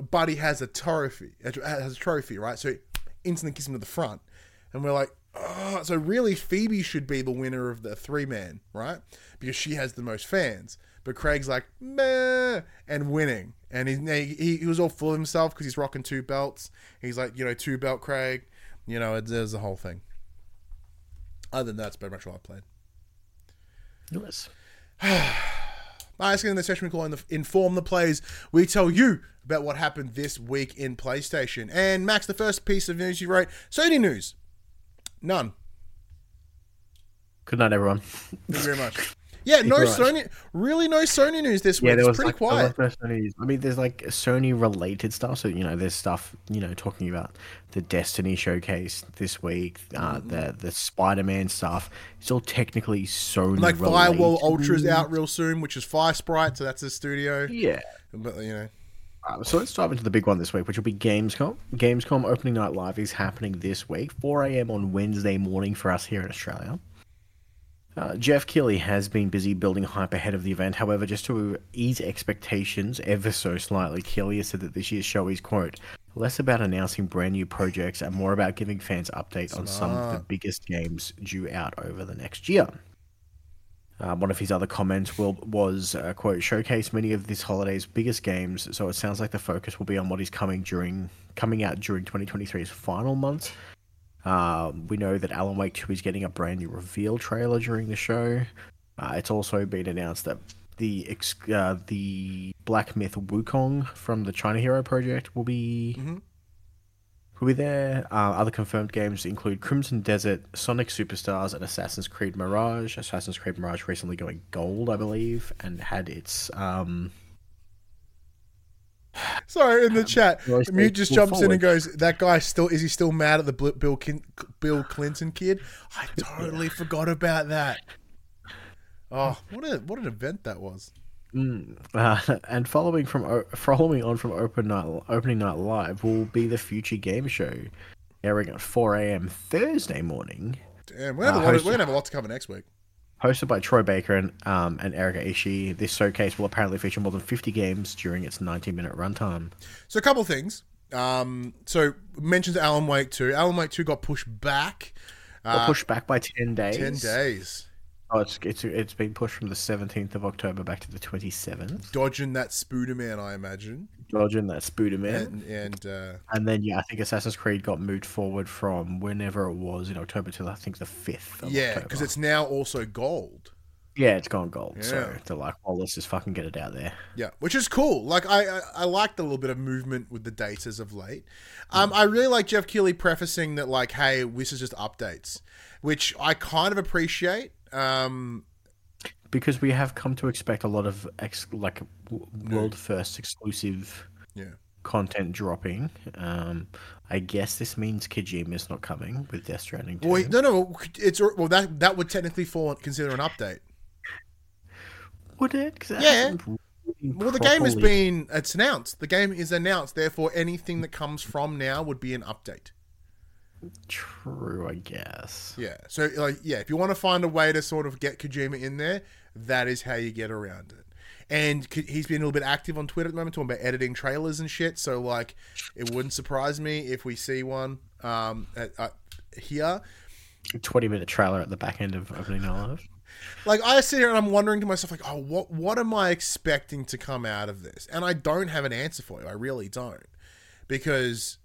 but he has a trophy. Has a trophy, right? So he instantly kicks him to the front, and we're like, oh, so really Phoebe should be the winner of the three man, right? Because she has the most fans. But Craig's like, meh, and winning. And he, he, he was all full of himself because he's rocking two belts. He's like, you know, two belt Craig. You know, there's the whole thing. Other than that, it's very much what I played. Yes. Asking in the session we call in the, Inform the Players, we tell you about what happened this week in PlayStation. And Max, the first piece of news you wrote Sony news. None. Good night, everyone. Thank you very much. Yeah, no Sony. Really, no Sony news this week. Yeah, there was pretty like, quiet. no Sony I mean, there's like Sony related stuff. So you know, there's stuff you know talking about the Destiny showcase this week, uh, mm-hmm. the the Spider Man stuff. It's all technically Sony. Like Firewall Ultra's out real soon, which is Firesprite, so that's a studio. Yeah, but you know. Uh, so let's dive into the big one this week, which will be Gamescom. Gamescom opening night live is happening this week, 4 a.m. on Wednesday morning for us here in Australia. Uh, Geoff Keighley has been busy building hype ahead of the event. However, just to ease expectations ever so slightly, Keighley has said that this year's show is, quote, less about announcing brand new projects and more about giving fans updates on some of the biggest games due out over the next year. Uh, one of his other comments will, was, uh, quote, showcase many of this holiday's biggest games, so it sounds like the focus will be on what is coming during coming out during 2023's final months uh, we know that Alan Wake 2 is getting a brand new reveal trailer during the show. Uh, it's also been announced that the uh, the Black Myth Wukong from the China Hero project will be mm-hmm. will be there. Uh, other confirmed games include Crimson Desert, Sonic Superstars, and Assassin's Creed Mirage. Assassin's Creed Mirage recently going gold, I believe, and had its um, Sorry, in the chat, Mute just jumps forward. in and goes, "That guy still is he still mad at the Bill Bill Clinton kid?" I totally forgot about that. Oh, what a what an event that was! Mm. Uh, and following from following on from open night opening night live will be the future game show, airing at four a.m. Thursday morning. Damn, we're gonna, uh, we're gonna have a lot to cover next week. Hosted by Troy Baker and, um, and Erika Ishii, this showcase will apparently feature more than 50 games during its 90 minute runtime. So, a couple things. Um, so, mentions Alan Wake 2. Alan Wake 2 got pushed back. Uh, pushed back by 10 days. 10 days. Oh, it's, it's it's been pushed from the 17th of October back to the 27th. Dodging that Spooderman, I imagine. Dodging that Spooderman. And and, uh, and then yeah, I think Assassin's Creed got moved forward from whenever it was in October to I think the 5th. yeah, because it's now also gold. Yeah, it's gone gold. Yeah. So they're like, well, let's just fucking get it out there. Yeah, which is cool. Like, I I, I liked a little bit of movement with the dates as of late. Um, mm. I really like Geoff Keighley prefacing that, like, hey, this is just updates, which I kind of appreciate. Um, because we have come to expect a lot of ex- like world first exclusive yeah. content dropping. Um, I guess this means Kojima's not coming with Death Stranding. 2. Well, no, no, it's well that that would technically fall consider an update. Would it? yeah. well, the game has been it's announced. The game is announced. Therefore, anything that comes from now would be an update. True, I guess. Yeah. So, like, yeah, if you want to find a way to sort of get Kojima in there, that is how you get around it. And he's been a little bit active on Twitter at the moment, talking about editing trailers and shit. So, like, it wouldn't surprise me if we see one um, at, at here. Twenty minute trailer at the back end of opening live. Like I sit here and I'm wondering to myself, like, oh, what what am I expecting to come out of this? And I don't have an answer for you. I really don't, because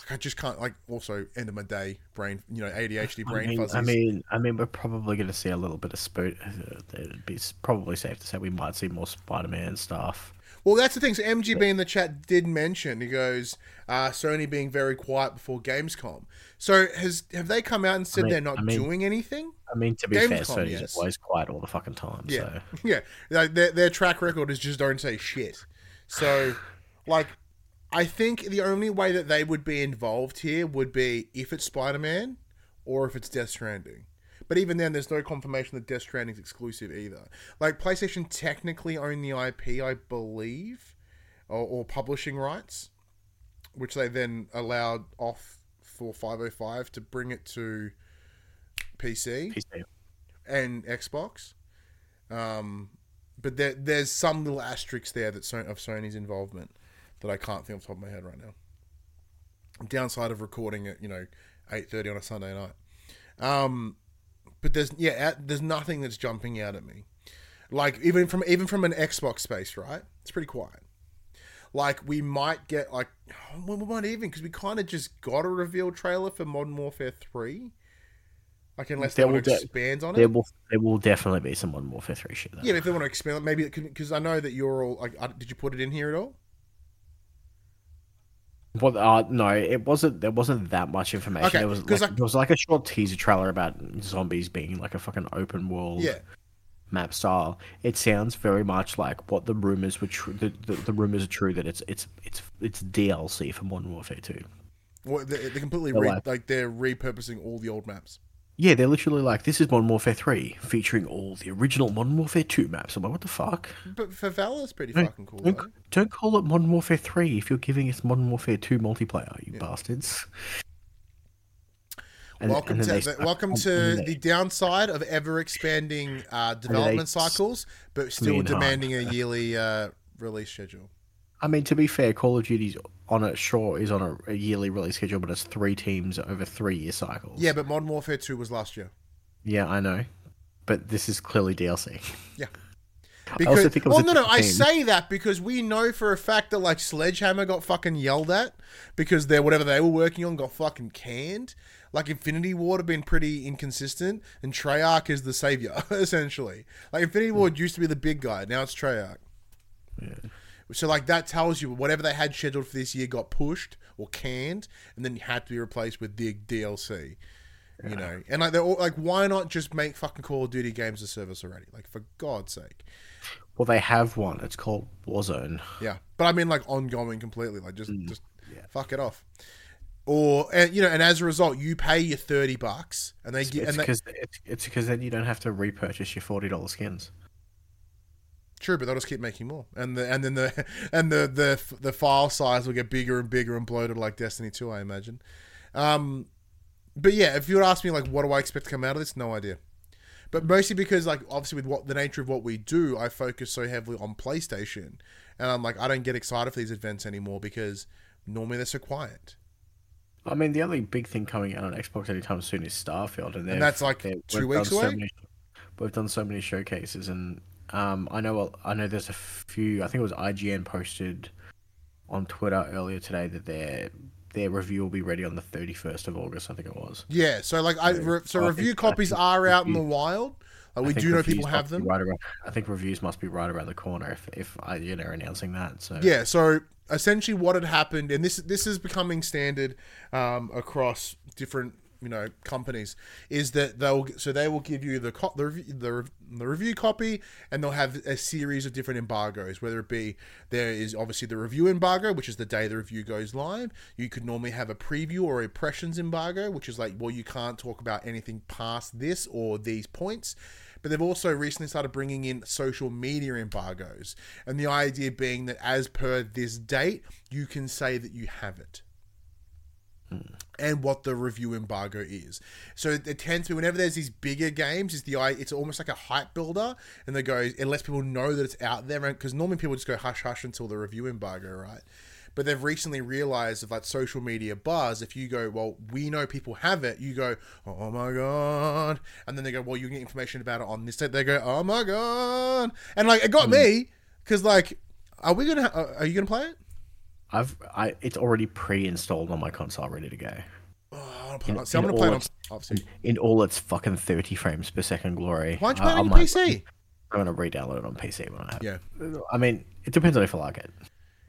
like I just can't like also end of my day brain you know ADHD brain I mean, fuzzies. I mean, I mean, we're probably going to see a little bit of spoot. Uh, it'd be probably safe to say we might see more Spider-Man stuff. Well, that's the thing. So MGB in the chat did mention he goes uh, Sony being very quiet before Gamescom. So has have they come out and said I mean, they're not I mean, doing anything? I mean, to be Gamescom, fair, Sony's yes. always quiet all the fucking time. Yeah, so. yeah. Their, their track record is just don't say shit. So, like, I think the only way that they would be involved here would be if it's Spider Man or if it's Death Stranding. But even then, there's no confirmation that Death Stranding is exclusive either. Like PlayStation technically own the IP, I believe. or, or publishing rights, which they then allowed off for 505 to bring it to PC PC. and Xbox. Um, but there, there's some little asterisks there that of Sony's involvement that I can't think off the top of my head right now. Downside of recording at you know eight thirty on a Sunday night. Um, but there's yeah, there's nothing that's jumping out at me. Like even from even from an Xbox space, right? It's pretty quiet. Like we might get like we might even because we kind of just got a reveal trailer for Modern Warfare Three. Like unless they There want to de- expand on it. There will there will definitely be some Modern Warfare three shit. Though. Yeah, if they want to expand, maybe because I know that you're all like, uh, did you put it in here at all? Well, uh, no, it wasn't. There wasn't that much information. Okay, there was like, I- there was like a short teaser trailer about zombies being like a fucking open world Yeah, map style. It sounds very much like what the rumors were true. The, the, the rumors are true that it's it's it's it's DLC for Modern Warfare Two. well, they, they completely They're re- like- like they're repurposing all the old maps. Yeah, they're literally like, this is Modern Warfare Three, featuring all the original Modern Warfare Two maps. I'm like, what the fuck? But for Valor's pretty Don't- fucking cool. Don't, Though. don't call it Modern Warfare 3 if you're giving us Modern Warfare 2 multiplayer, you bastards. And- welcome and to the, welcome to the downside of ever expanding uh, development cycles, but still hard. demanding a yearly uh, release schedule. I mean, to be fair, Call of Duty's on a sure is on a, a yearly release schedule, but it's three teams over three year cycles. Yeah, but Modern Warfare Two was last year. yeah, I know, but this is clearly DLC. Yeah. I Because also think it was well, no, no, I say that because we know for a fact that like Sledgehammer got fucking yelled at because they whatever they were working on got fucking canned. Like Infinity Ward have been pretty inconsistent, and Treyarch is the savior essentially. Like Infinity hmm. Ward used to be the big guy, now it's Treyarch. So like that tells you whatever they had scheduled for this year got pushed or canned, and then you had to be replaced with the DLC. You know, and like they're all, like, why not just make fucking Call of Duty games a service already? Like for God's sake. Well, they have one. It's called Warzone. Yeah, but I mean like ongoing completely, like just Mm. just fuck it off. Or and you know, and as a result, you pay your thirty bucks, and they get It's because it's, it's because then you don't have to repurchase your forty dollars skins. True, but they'll just keep making more, and the and then the and the the the file size will get bigger and bigger and bloated like Destiny Two, I imagine. Um, but yeah, if you would ask me like, what do I expect to come out of this? No idea. But mostly because like obviously with what the nature of what we do, I focus so heavily on PlayStation, and I'm like I don't get excited for these events anymore because normally they're so quiet. I mean, the only big thing coming out on Xbox anytime soon is Starfield, and, they've- that's like two weeks done so away? many- we've done so many showcases, and um, I know I know there's a few. I think it was IGN posted on Twitter earlier today that their their review will be ready on the 31st of August. I think it was. Yeah, so like I re- so I review copies are out in the wild. Like we do know people have them. Right around, I think reviews must be right around the corner if if IGN are announcing that. So Yeah, so essentially what had happened, and this this is becoming standard um, across different you know companies, is that they'll so they will give you the co- the, the the review copy, and they'll have a series of different embargoes. Whether it be there is obviously the review embargo, which is the day the review goes live. You could normally have a preview or impressions embargo, which is like well you can't talk about anything past this or these points. But they've also recently started bringing in social media embargoes. And the idea being that as per this date, you can say that you have it. And what the review embargo is, so it, it tends to be whenever there's these bigger games, is the it's almost like a hype builder, and they go unless people know that it's out there, because normally people just go hush hush until the review embargo, right? But they've recently realized of like social media buzz. If you go, well, we know people have it. You go, oh my god, and then they go, well, you get information about it on this date. They go, oh my god, and like it got hmm. me because like, are we gonna? Ha- are you gonna play it? I've I it's already pre-installed on my console, ready to go. Oh, I wanna play on- In- see, I'm gonna play it on. Obviously, In all its fucking 30 frames per second glory. why don't you I- play it on might- PC? I'm gonna re-download it on PC when I have. Yeah. I mean, it depends on if I like it.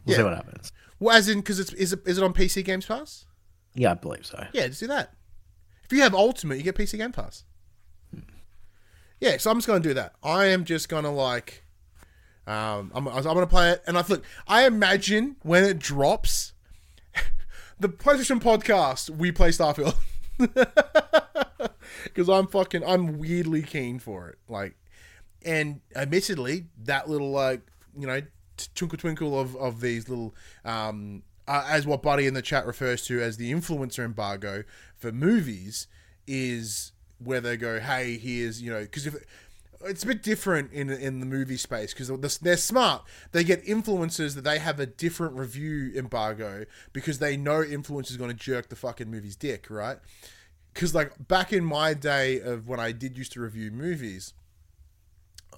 We'll see what happens. Well, as in, because it's is it is it on PC Games Pass? Yeah, I believe so. Yeah, just do that. If you have Ultimate, you get PC Game Pass. Hmm. Yeah, so I'm just gonna do that. I am just gonna like, um, I'm I'm gonna play it, and I look. I imagine when it drops, the PlayStation podcast, we play Starfield because I'm fucking I'm weirdly keen for it. Like, and admittedly, that little like you know twinkle twinkle of of these little um uh, as what Buddy in the chat refers to as the influencer embargo for movies is where they go, hey, here's you know because if it's a bit different in in the movie space because they're smart. They get influencers that they have a different review embargo because they know influencers are going to jerk the fucking movie's dick, right? Because like back in my day of when I did used to review movies,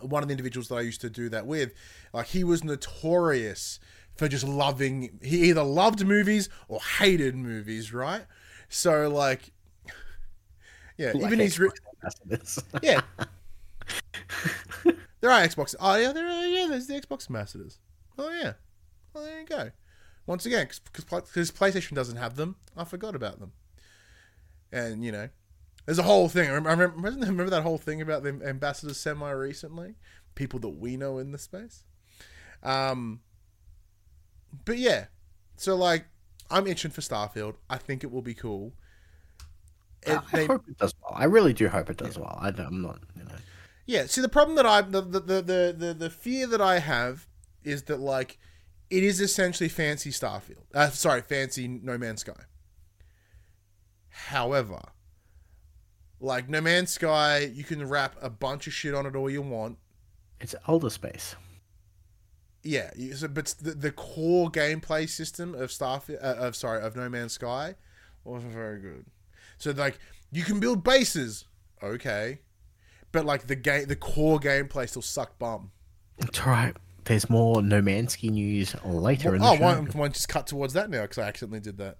one of the individuals that I used to do that with, like he was notorious for just loving. He either loved movies or hated movies, right? So like, yeah, Like even his re- yeah. there are Xbox. Oh yeah, there are. Yeah, there's the Xbox ambassadors. Oh yeah. Well, there you go. Once again, because PlayStation doesn't have them, I forgot about them. And you know, there's a whole thing. I remember, remember, that whole thing about the ambassadors semi recently, people that we know in the space. Um, but yeah, so like, I'm itching for Starfield. I think it will be cool. It, I they- hope it does well. I really do hope it does well. I, am not, you know. Yeah, see the problem that I the the, the the the the fear that I have is that like it is essentially fancy Starfield. Uh, sorry, fancy No Man's Sky. However, like No Man's Sky, you can wrap a bunch of shit on it all you want. It's older space. Yeah, so, but the, the core gameplay system of Starfield, uh, of sorry, of No Man's Sky, wasn't very good. So like, you can build bases, okay, but like the game, the core gameplay still sucked bum. It's alright. There's more No Man's Sky news later in the oh, show. why, why don't just cut towards that now? Because I accidentally did that.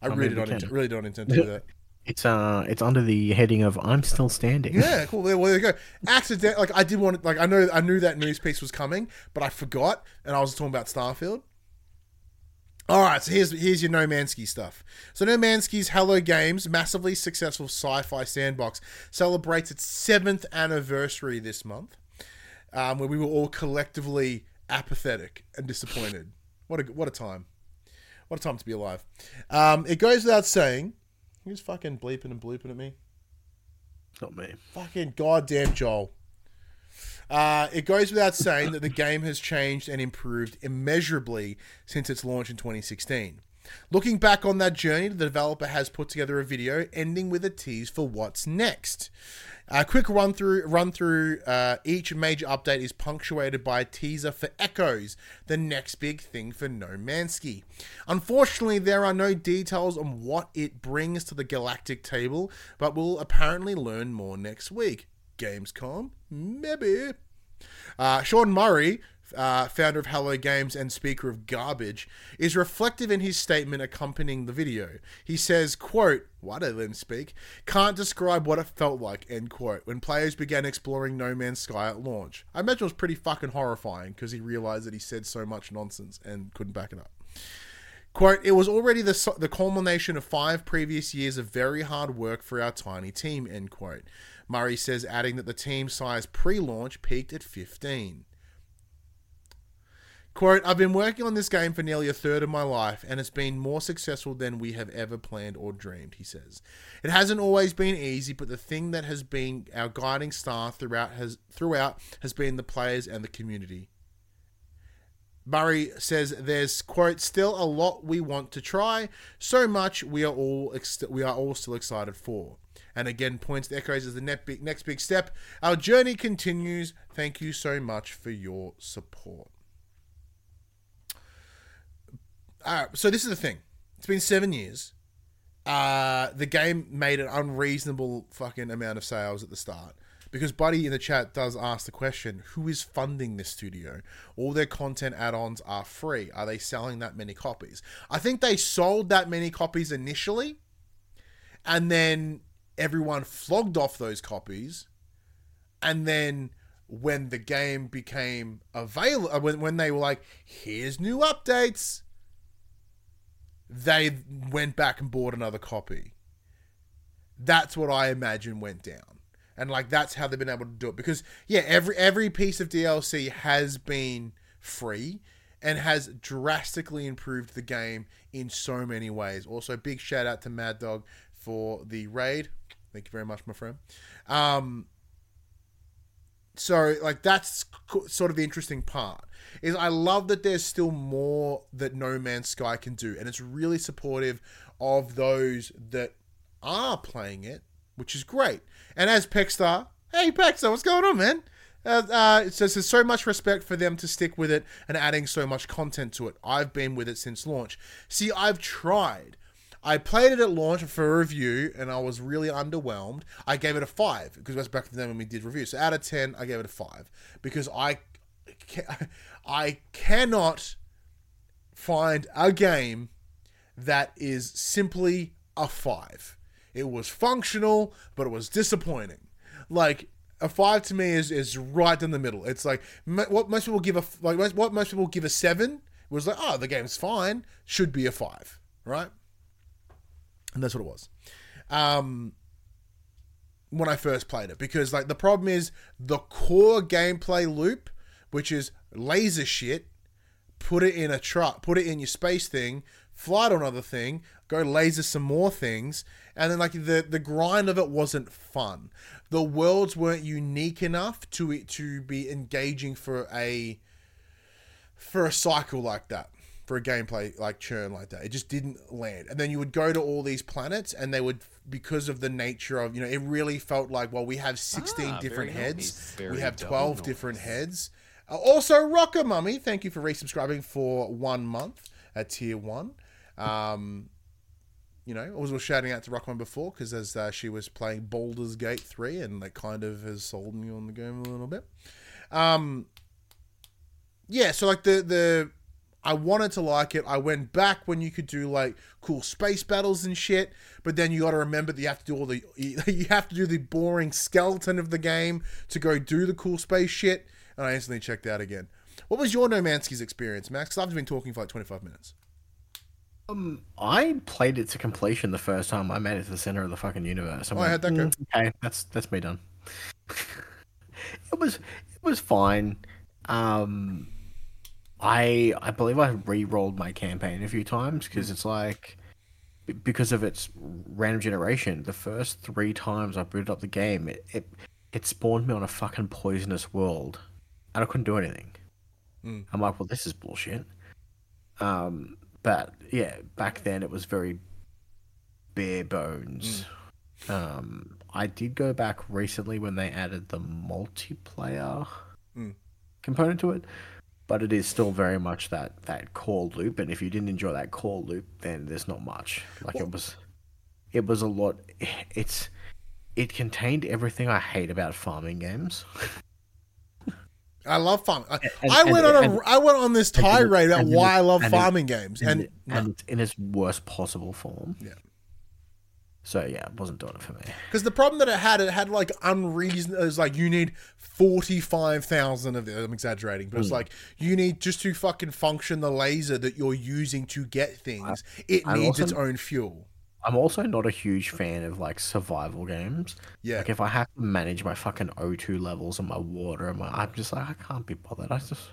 I Oh, really don't, really don't intend to do that. It's uh, it's under the heading of "I'm still standing." Yeah, cool. There, well, there you go. Accident. Like I did want. Like I know. I knew that news piece was coming, but I forgot, and I was talking about Starfield. All right, so here's here's your No Man's Sky stuff. So No Man's Sky's Hello Games, massively successful sci-fi sandbox, celebrates its seventh anniversary this month, um, where we were all collectively apathetic and disappointed. What a what a time! What a time to be alive. Um, it goes without saying. Who's fucking bleeping and blooping at me? Not me. Fucking goddamn Joel. Uh, it goes without saying that the game has changed and improved immeasurably since its launch in 2016. Looking back on that journey, the developer has put together a video ending with a tease for what's next. A quick run through run through uh, each major update is punctuated by a teaser for Echoes, the next big thing for No Man's Sky. Unfortunately, there are no details on what it brings to the galactic table, but we'll apparently learn more next week. Gamescom, maybe. Uh, Sean Murray, uh, founder of Hello Games and speaker of Garbage, is reflective in his statement accompanying the video. He says, quote, why I let speak? Can't describe what it felt like, end quote, when players began exploring No Man's Sky at launch. I imagine it was pretty fucking horrifying because he realized that he said so much nonsense and couldn't back it up. Quote, it was already the, the culmination of five previous years of very hard work for our tiny team, end quote. Murray says, adding that the team size pre launch peaked at 15. Quote, I've been working on this game for nearly a third of my life, and it's been more successful than we have ever planned or dreamed, he says. It hasn't always been easy, but the thing that has been our guiding star throughout has throughout has been the players and the community. Murray says there's quote still a lot we want to try, so much we are all ex- we are all still excited for. And again, points to Echoes as the next big, next big step. Our journey continues. Thank you so much for your support. So this is the thing. It's been seven years. Uh, the game made an unreasonable fucking amount of sales at the start because Buddy in the chat does ask the question: Who is funding this studio? All their content add-ons are free. Are they selling that many copies? I think they sold that many copies initially, and then everyone flogged off those copies, and then when the game became available, uh, when when they were like, "Here's new updates," they went back and bought another copy. That's what I imagine went down. And like that's how they've been able to do it because yeah, every every piece of DLC has been free and has drastically improved the game in so many ways. Also, big shout out to Mad Dog for the raid. Thank you very much, my friend. Um, so like that's sort of the interesting part is I love that there's still more that No Man's Sky can do, and it's really supportive of those that are playing it, which is great. And as Peckstar, hey Peckstar, what's going on, man? Uh, uh, it says there's so much respect for them to stick with it and adding so much content to it. I've been with it since launch. See, I've tried. I played it at launch for a review and I was really underwhelmed. I gave it a five because that's back then when we did reviews. So out of ten, I gave it a five because I, I cannot find a game that is simply a five. It was functional, but it was disappointing. Like a five to me is is right in the middle. It's like what most people give a like what most people give a seven was like oh the game's fine should be a five right, and that's what it was. Um, when I first played it because like the problem is the core gameplay loop, which is laser shit, put it in a truck, put it in your space thing, fly to another thing, go laser some more things, and then like the the grind of it wasn't fun. The worlds weren't unique enough to it to be engaging for a for a cycle like that. For a gameplay like churn like that, it just didn't land. And then you would go to all these planets, and they would, because of the nature of, you know, it really felt like, well, we have sixteen Ah, different heads, we have 12 noise. different heads. Uh, also, Rocker Mummy, thank you for resubscribing for one month at tier one. Um, you know, I was shouting out to Rockman before because as uh, she was playing Baldur's Gate 3 and that kind of has sold me on the game a little bit. Um, yeah, so like the, the, I wanted to like it. I went back when you could do like cool space battles and shit, but then you got to remember that you have to do all the, you have to do the boring skeleton of the game to go do the cool space shit. And I instantly checked out again. What was your No Man's Sky's experience, Max? 'Cause I've been talking for like 25 minutes. Um, I played it to completion the first time I made it to the center of the fucking universe. I'm Oh, how'd that go? "Mm, Okay, that's that's me done. it was it was fine. Um, I I believe I re-rolled my campaign a few times because it's like because of its random generation. The first three times I booted up the game, it it, it spawned me on a fucking poisonous world, and I couldn't do anything. Mm. I'm like, well, this is bullshit. Um, but yeah, back then it was very bare bones. Um, I did go back recently when they added the multiplayer Mm. component to it, but it is still very much that that core loop. And if you didn't enjoy that core loop, then there's not much. Like it was, it was a lot. It's it contained everything I hate about farming games. I love farming. I, And- I went and- on a and- I went on this tirade about why I love farming games, and, and, and it's in its worst possible form. Yeah. So yeah, it wasn't doing it for me. because the problem that it had, it had like unreason. It was like you need forty five thousand of it. I'm exaggerating, but it's Hmm. like you need just to fucking function the laser that you're using to get things. It I'm needs also- its own fuel. I'm also not a huge fan of like survival games. Yeah. Like if I have to manage my fucking O2 levels and my water and my, I'm just like I can't be bothered. I just,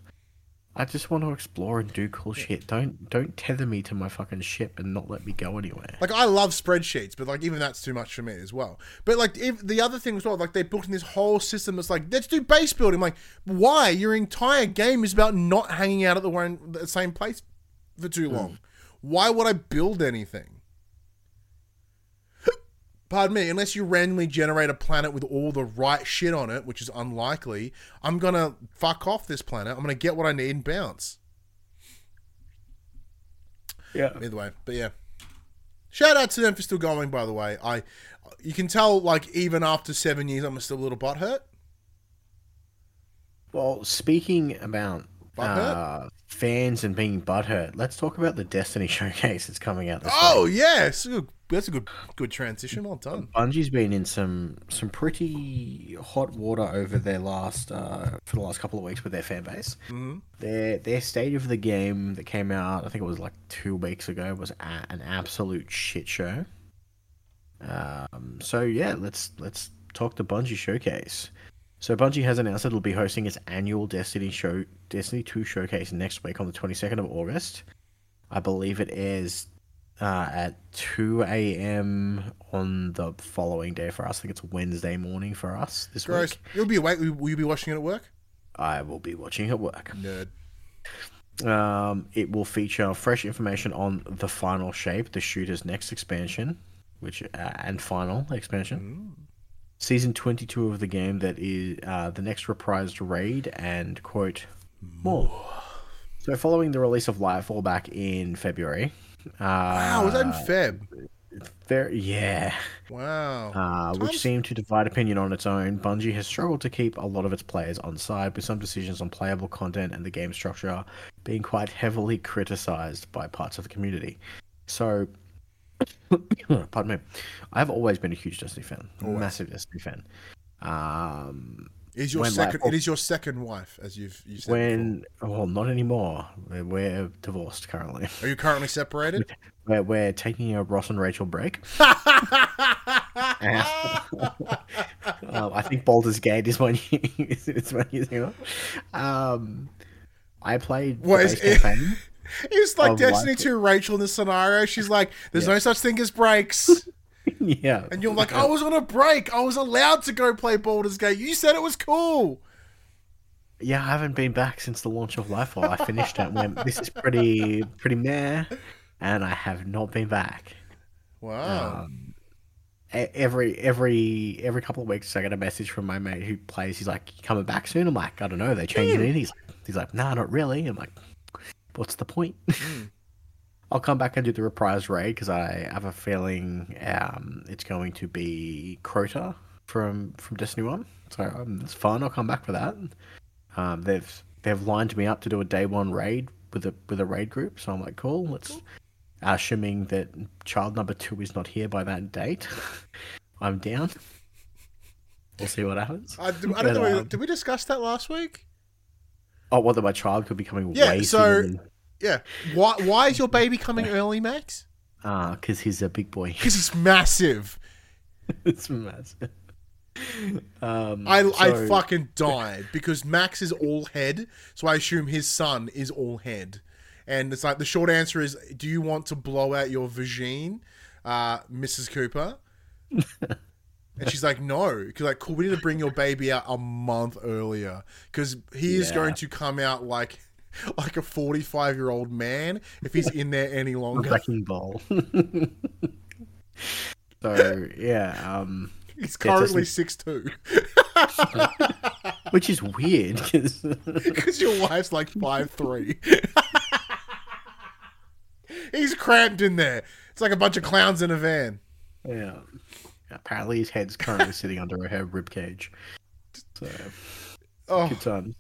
I just want to explore and do cool shit. Don't don't tether me to my fucking ship and not let me go anywhere. Like I love spreadsheets, but like even that's too much for me as well. But like if, the other thing as well, like they booked in this whole system that's like let's do base building. like why your entire game is about not hanging out at the one the same place for too mm. long. Why would I build anything? Pardon me, unless you randomly generate a planet with all the right shit on it, which is unlikely, I'm gonna fuck off this planet. I'm gonna get what I need and bounce. Yeah. Either way, but yeah. Shout out to them for still going. By the way, I you can tell like even after seven years, I'm still a little butthurt. Well, speaking about Butthurt? Uh, fans and being butthurt, let's talk about the Destiny showcase that's coming out this Oh week. yes, that's a good good transition. Well done. Bungie's been in some some pretty hot water over their last uh, for the last couple of weeks with their fan base. Mhm. Their their state of the game that came out, I think it was like two weeks ago, was an absolute shit show. Um, so yeah, let's let's talk the Bungie showcase. So Bungie has announced that it'll be hosting its annual Destiny show, Destiny 2 showcase next week on the 22nd of August. I believe it airs uh, at 2 a.m. on the following day for us. I think it's Wednesday morning for us this Gross. week. You'll be awake. Will you be watching it at work? I will be watching at work. Nerd. Um, it will feature fresh information on the final shape, the shooter's next expansion, which uh, and final expansion. Season 22 of the game that is uh, the next reprised raid and quote more. So following the release of Lightfall back in February, uh, Wow, was that in Feb? there, yeah, Wow. uh, which Times- seemed to divide opinion on its own, Bungie has struggled to keep a lot of its players on side, with some decisions on playable content and the game structure being quite heavily criticized by parts of the community. So, pardon me, I've always been a huge Destiny fan, massive Destiny fan. Um, is your second? Lightfall- it is your second wife, as you've you said. before. when, well, not anymore. We're, we're divorced currently. Are you currently separated? We're, we're taking a Ross and Rachel break. Um, I think Baldur's Gate is one is, is using it. Um, I played What the is campaign. It's like Of Destiny like- 2 Rachel in this scenario. She's like, there's Yeah. no such thing as breaks. yeah, And you're like, I was on a break. I was allowed to go play Baldur's Gate. You said it was cool. yeah. I haven't been back since the launch of Lightfall. I finished it. and Went, this is pretty pretty meh, and I have not been back. Wow. Um, every every every couple of weeks, I get a message from my mate who plays. He's like, "You coming back soon?" I'm like, "I don't know. They changing it." He's he's like, "Nah, not really." I'm like, "What's the point?" I'll come back and do the reprise raid because I have a feeling um, it's going to be Crota from from Destiny One. So um, it's fun. I'll come back for that. Um, they've they've lined me up to do a day one raid with a with a raid group. So I'm like, cool. Let's assuming that child number two is not here by that date. I'm down. We'll see what happens. I, do- I don't know. But, um, Did we discuss that last week? Oh, well, whether my child could be coming Yeah, way so- sooner Yeah. Why, why is your baby coming early, Max? than because he's a big boy. Because he's massive. it's massive. Um, I, I fucking died because Max is all head, so I assume his son is all head. And it's like the short answer is, do you want to blow out your vagine, uh, Mrs. Cooper? And she's like, no. Because like, cool, we need to bring your baby out a month earlier because he is Yeah. going to come out like like a forty-five year old man if he's in there any longer. wrecking ball. so yeah, um, He's currently six two which is weird because because your wife's like five three. He's cramped in there. It's like a bunch of clowns in a van. yeah, apparently his head's currently sitting under her rib cage. So Oh good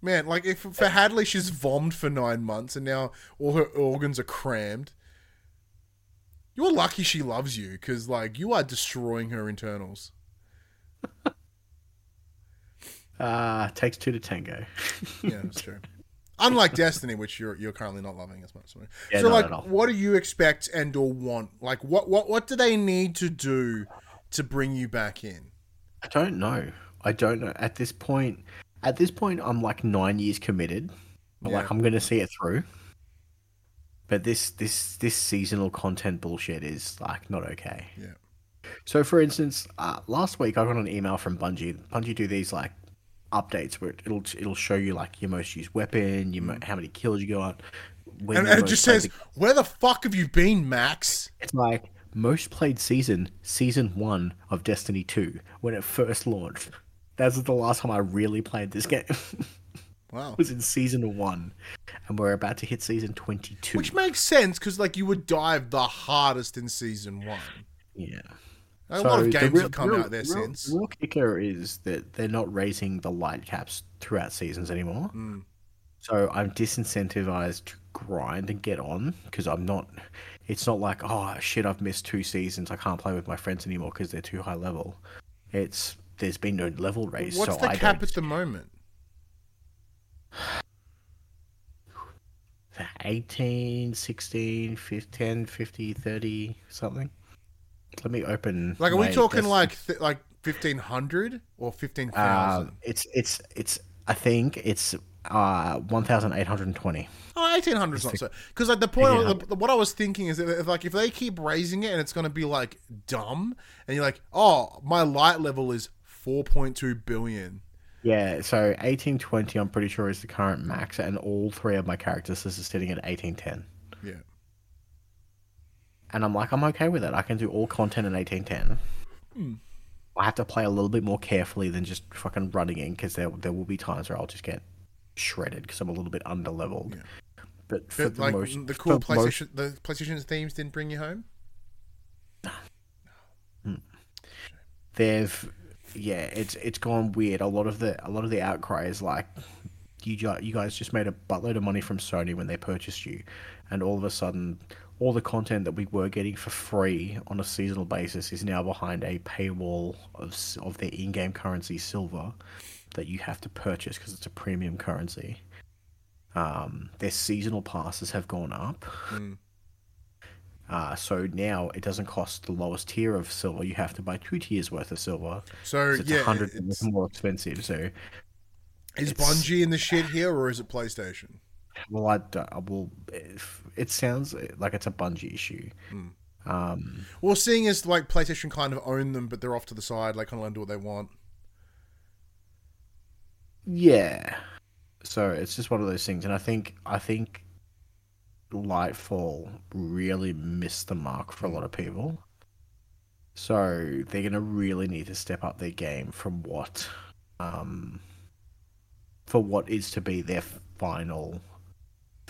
man, like if for Hadley, she's vommed for nine months and now all her organs are crammed. You're lucky she loves you because like you are destroying her internals. Uh takes two to tango. Yeah, that's true. Unlike Destiny, which you're you're currently not loving as much. Yeah, so, like, what do you expect and or want? Like, what what what do they need to do to bring you back in? I don't know. I don't know. At this point, at this point, I'm like nine years committed. But like I'm gonna see it through. But this this this seasonal content bullshit is like not okay. Yeah. So, for instance, uh, last week I got an email from Bungie. Bungie do these like updates where it'll it'll show you like your most used weapon, your mo- how many kills you got. When And, and it just says, the- "Where the fuck have you been, Max?" it's like most played season, season one of Destiny Two when it first launched. That's the last time I really played this game. Wow. was in season one, and we're about to hit season twenty-two. Which makes sense because like you would dive the hardest in season one. yeah. A lot of games real- have come real- out there real- since. The real kicker is that they're not raising the light caps throughout seasons anymore. Mm. So I'm disincentivized to grind and get on because I'm not. It's not like oh shit, I've missed two seasons. I can't play with my friends anymore because they're too high level. It's there's been no level raise. What's so the I cap don't, at the moment? 18, 16, 15, 50, 30, something. Let me open. Like, are we talking like th- like fifteen hundred or fifteen thousand? Um, it's it's it's. I think it's uh, 1,820. Oh, 1800 is not so. Because like the point, the, what I was thinking is that if, like if they keep raising it and it's going to be like dumb, and you're like, oh, my light level is 4.2 billion. Yeah, so 1820, I'm pretty sure is the current max, and all three of my characters is sitting at 1810. Yeah. And I'm like, I'm okay with it. I can do all content in 1810. Hmm. I have to play a little bit more carefully than just fucking running in because there there will be times where I'll just get shredded because I'm a little bit under leveled. Yeah. But for But the like most, the cool for most- PlayStation, the PlayStation themes didn't bring you home. they've yeah, it's it's gone weird. A lot of the a lot of the outcry is like you you guys just made a buttload of money from Sony when they purchased you, and all of a sudden all the content that we were getting for free on a seasonal basis is now behind a paywall of of their in-game currency silver that you have to purchase because it's a premium currency. Um, their seasonal passes have gone up. Mm. Uh, so now it doesn't cost the lowest tier of silver. You have to buy two tiers worth of silver. So it's yeah, a hundred more expensive. So, is it's- Bungie in the shit here, or is it PlayStation? Well, I, d- I will. If, it sounds like it's a Bungie issue. Hmm. Um, Well, seeing as like PlayStation kind of own them, but they're off to the side, like kind of let them do what they want. yeah. So it's just one of those things, and I think I think Lightfall really missed the mark for a lot of people. So they're gonna really need to step up their game from what, um, for what is to be their final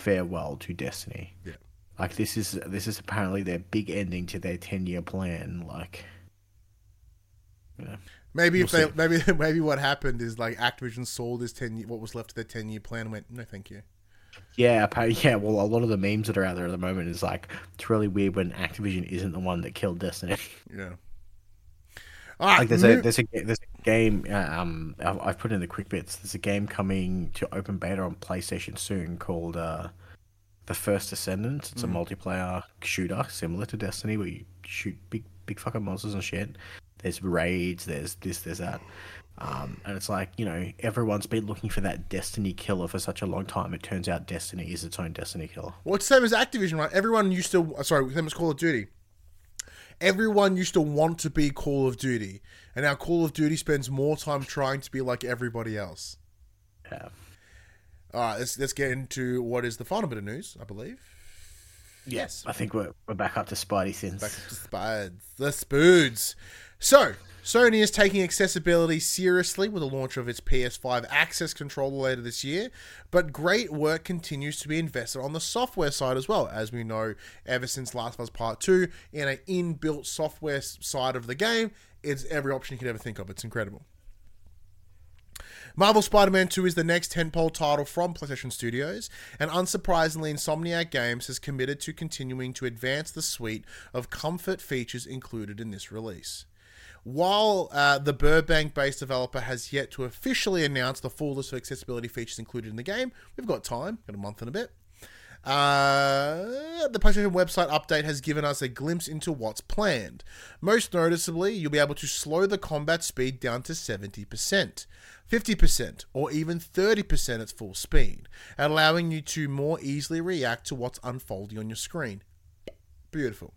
farewell to Destiny. Yeah. Like this is this is apparently their big ending to their ten year plan. Like, you know, Maybe if We'll they maybe maybe what happened is like Activision sold this ten year, what was left of their ten year plan and went no thank you. yeah, yeah. Well, a lot of the memes that are out there at the moment is like it's really weird when Activision isn't the one that killed Destiny. Yeah. All right. like there's a there's a there's a game uh, um I've, I've put in the quick bits. There's a game coming to open beta on PlayStation soon called uh, the First Descendant. It's a multiplayer shooter similar to Destiny where you shoot big big fucking monsters and shit. There's raids. There's this. There's that. Um, and it's like you know everyone's been looking for that Destiny killer for such a long time. It turns out Destiny is its own Destiny killer. Well, it's the same as Activision, right? Everyone used to, sorry, same as Call of Duty. Everyone used to want to be Call of Duty, and now Call of Duty spends more time trying to be like everybody else. Yeah. All right, let's let's get into what is the final bit of news, I believe. Yes, I think we're we're back up to Spidey sins. back to Spides, the Spoods. So, Sony is taking accessibility seriously with the launch of its PS5 Access controller later this year, but great work continues to be invested on the software side as well. As we know, ever since Last of Us Part 2, in an inbuilt software side of the game, it's every option you could ever think of. It's incredible. Marvel Spider Man 2 is the next tentpole title from PlayStation Studios, and unsurprisingly, Insomniac Games has committed to continuing to advance the suite of comfort features included in this release. While uh, the Burbank based developer has yet to officially announce the full list of accessibility features included in the game, we've got time, got a month and a bit. Uh, the PlayStation website update has given us a glimpse into what's planned. Most noticeably, you'll be able to slow the combat speed down to 70%, 50%, or even 30% at full speed, allowing you to more easily react to what's unfolding on your screen. Beautiful.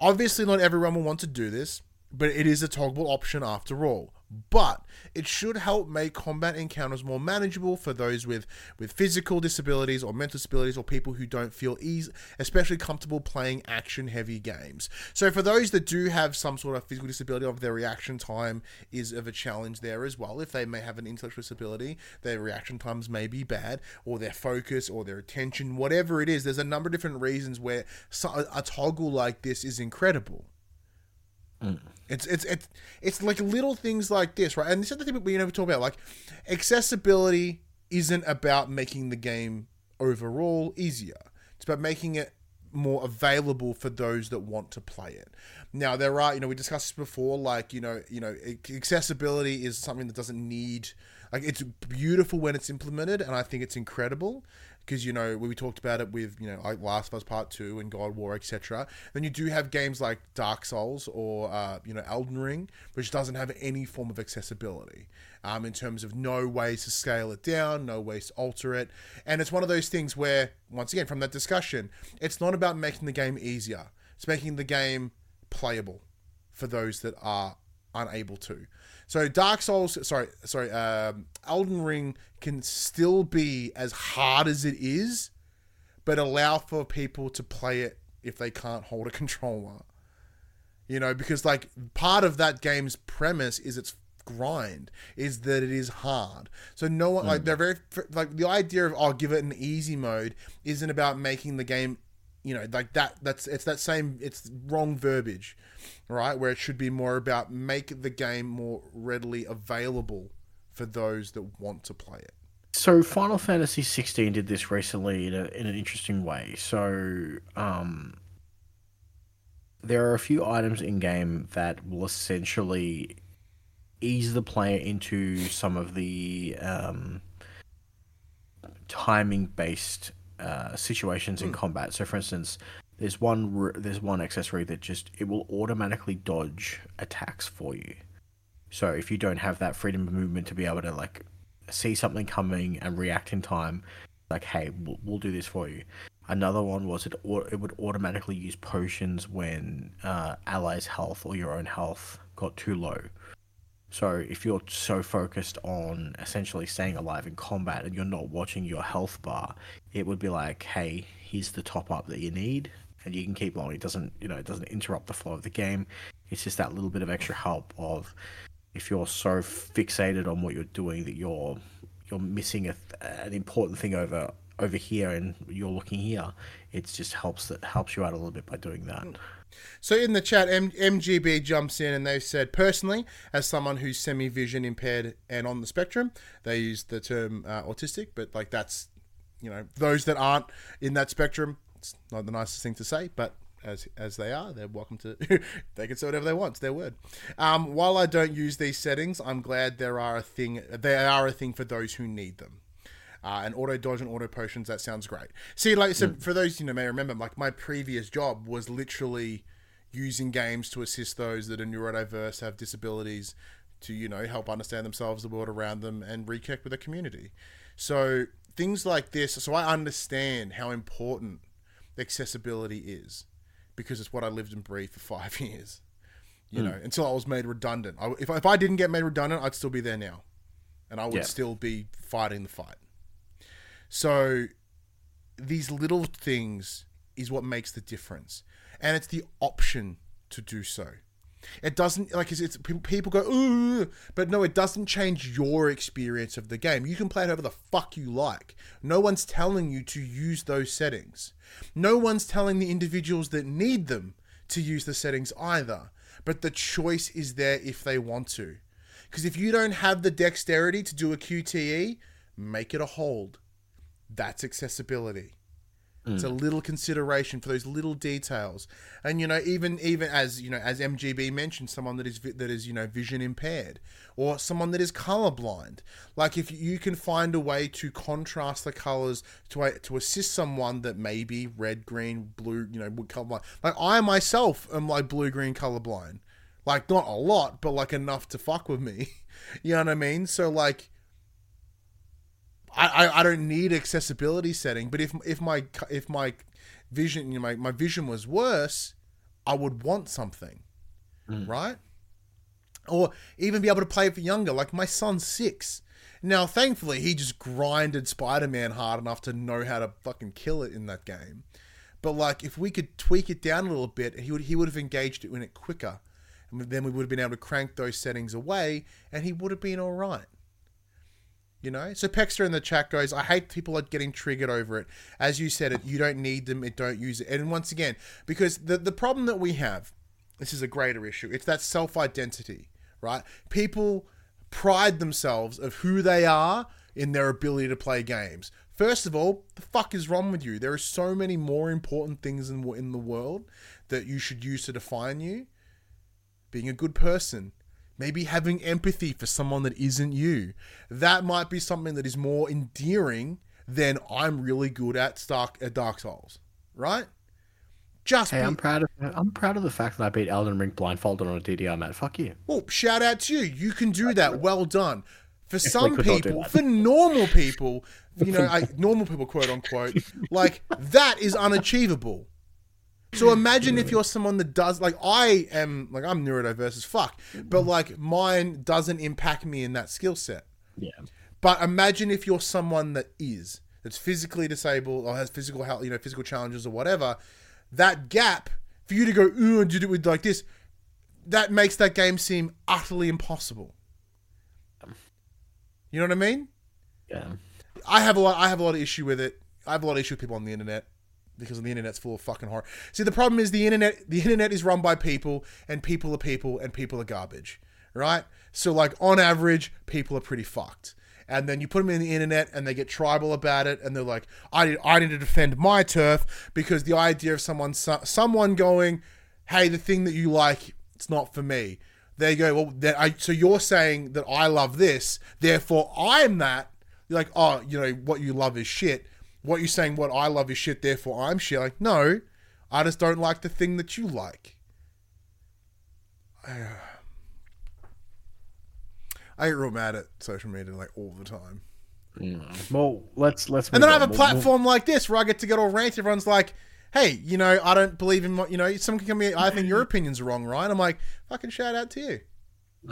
Obviously, not everyone will want to do this, but it is a toggleable option after all. But it should help make combat encounters more manageable for those with, with physical disabilities or mental disabilities or people who don't feel easy, especially comfortable playing action heavy games. So for those that do have some sort of physical disability, of their reaction time is of a challenge there as well. If they may have an intellectual disability, their reaction times may be bad, or their focus, or their attention, whatever it is. There's a number of different reasons where a toggle like this is incredible. Mm. It's it's it's it's like little things like this, right? And this is the thing we never talk about. Like accessibility isn't about making the game overall easier. It's about making it more available for those that want to play it. Now there are, you know, we discussed this before. Like you know, you know, accessibility is something that doesn't need Like it's beautiful when it's implemented, and I think it's incredible because you know we talked about it with you know like Last of Us Part Two and God War etc. Then you do have games like Dark Souls or uh, you know Elden Ring, which doesn't have any form of accessibility um, in terms of no ways to scale it down, no ways to alter it, and it's one of those things where once again from that discussion, it's not about making the game easier; it's making the game playable for those that are unable to. So Dark Souls, sorry, sorry, um, Elden Ring can still be as hard as it is, but allow for people to play it if they can't hold a controller. You know, because like part of that game's premise is its grind is that it is hard. So no one like they're very like the idea of I'll oh, give it an easy mode isn't about making the game you know like that that's it's that same it's wrong verbiage right where it should be more about make the game more readily available for those that want to play it so final fantasy 16 did this recently in, a, in an interesting way so um there are a few items in game that will essentially ease the player into some of the um, timing based uh, situations in mm. combat. So, for instance, there's one there's one accessory that just it will automatically dodge attacks for you. So if you don't have that freedom of movement to be able to like see something coming and react in time, like hey, we'll, we'll do this for you. Another one was it it would automatically use potions when uh, allies' health or your own health got too low. So if you're so focused on essentially staying alive in combat and you're not watching your health bar, it would be like, hey, here's the top up that you need, and you can keep going. It doesn't, you know, it doesn't interrupt the flow of the game. It's just that little bit of extra help of if you're so fixated on what you're doing that you're you're missing a, an important thing over over here and you're looking here. It just helps that helps you out a little bit by doing that. So in the chat, M- MGB jumps in and they said, personally, as someone who's semi-vision impaired and on the spectrum, they use the term uh, autistic, but like that's, you know, those that aren't in that spectrum, it's not the nicest thing to say, but as as they are, they're welcome to. they can say whatever they want. It's their word. Um, while I don't use these settings, I'm glad there are a thing. They are a thing for those who need them. Uh, and auto dodge and auto potions. That sounds great. See, like so mm. for those you know may remember, like my previous job was literally using games to assist those that are neurodiverse, have disabilities, to you know help understand themselves, the world around them, and reconnect with the community. So things like this. So I understand how important accessibility is because it's what I lived and breathed for five years. You mm. know, until I was made redundant. I, if if I didn't get made redundant, I'd still be there now, and I would yeah. still be fighting the fight. So these little things is what makes the difference, and it's the option to do so. It doesn't like it's, it's people, go ooh, but no, it doesn't change your experience of the game. You can play it however the fuck you like. No one's telling you to use those settings. No one's telling the individuals that need them to use the settings either. But the choice is there if they want to. Because if you don't have the dexterity to do a QTE, make it a hold. That's accessibility. Mm. It's a mm. little consideration for those little details, and you know, even even as you know, as MGB mentioned, someone that is that is you know vision impaired, or someone that is colorblind. Like if you can find a way to contrast the colors to to assist someone that may be red, green, blue, you know, would colorblind. Like I myself am like blue, green, colorblind. Like not a lot, but like enough to fuck with me. you know what I mean? So like I, I, I don't need accessibility setting, but if if my if my vision you know, my, my vision was worse, I would want something, mm. right? Or even be able to play it for younger. Like my son's six. Now, thankfully, he just grinded Spider Man hard enough to know how to fucking kill it in that game. But like, if we could tweak it down a little bit, he would he would have engaged it in it quicker, and then we would have been able to crank those settings away, and he would have been all right. You know, so Pexter in the chat goes, "I hate people are getting triggered over it. As you said, it you don't need them, it don't use it." And once again, because the the problem that we have, this is a greater issue. It's that self identity, right? People pride themselves of who they are in their ability to play games. First of all, the fuck is wrong with you? There are so many more important things in in the world that you should use to define you. Being a good person, maybe having empathy for someone that isn't you. That might be something that is more endearing than I'm really good at Stark at Dark Souls, right? Just Hey, be, I'm proud of I'm proud of the fact that I beat Elden Ring blindfolded on a DDR mat. Fuck you. well, shout out to you. You can do that. Well done. For some could not do people, for normal people, you know, I, normal people, quote unquote, like that is unachievable. So imagine if you're someone that does like I am like I'm neurodiverse as fuck, but like mine doesn't impact me in that skill set. Yeah. But imagine if you're someone that is that's physically disabled or has physical health, you know, physical challenges or whatever. That gap for you to go ooh and do it with like this, that makes that game seem utterly impossible. You know what I mean? Yeah. I have a lot. I have a lot of issue with it. I have a lot of issue with people on the internet because the internet's full of fucking horror. See, the problem is the internet. The internet is run by people, and people are people, and people are garbage, right? So, like on average, people are pretty fucked. And then you put them in the internet, and they get tribal about it, and they're like, "I need, I need to defend my turf," because the idea of someone, so- someone going, "Hey, the thing that you like, it's not for me." There you go. Well, then I, so you're saying that I love this, therefore I'm that. You're like, oh, you know, what you love is shit. What you're saying, what I love is shit, therefore I'm shit. Like, no, I just don't like the thing that you like. I uh, get real mad at social media like all the time. Well, let's let's. And then I have a on. We'll- platform like this where I get to get all rant. Everyone's like, hey, you know, I don't believe in what, you know, someone can come here, I think your opinion's are wrong, Ryan. I'm like, fucking shout out to you.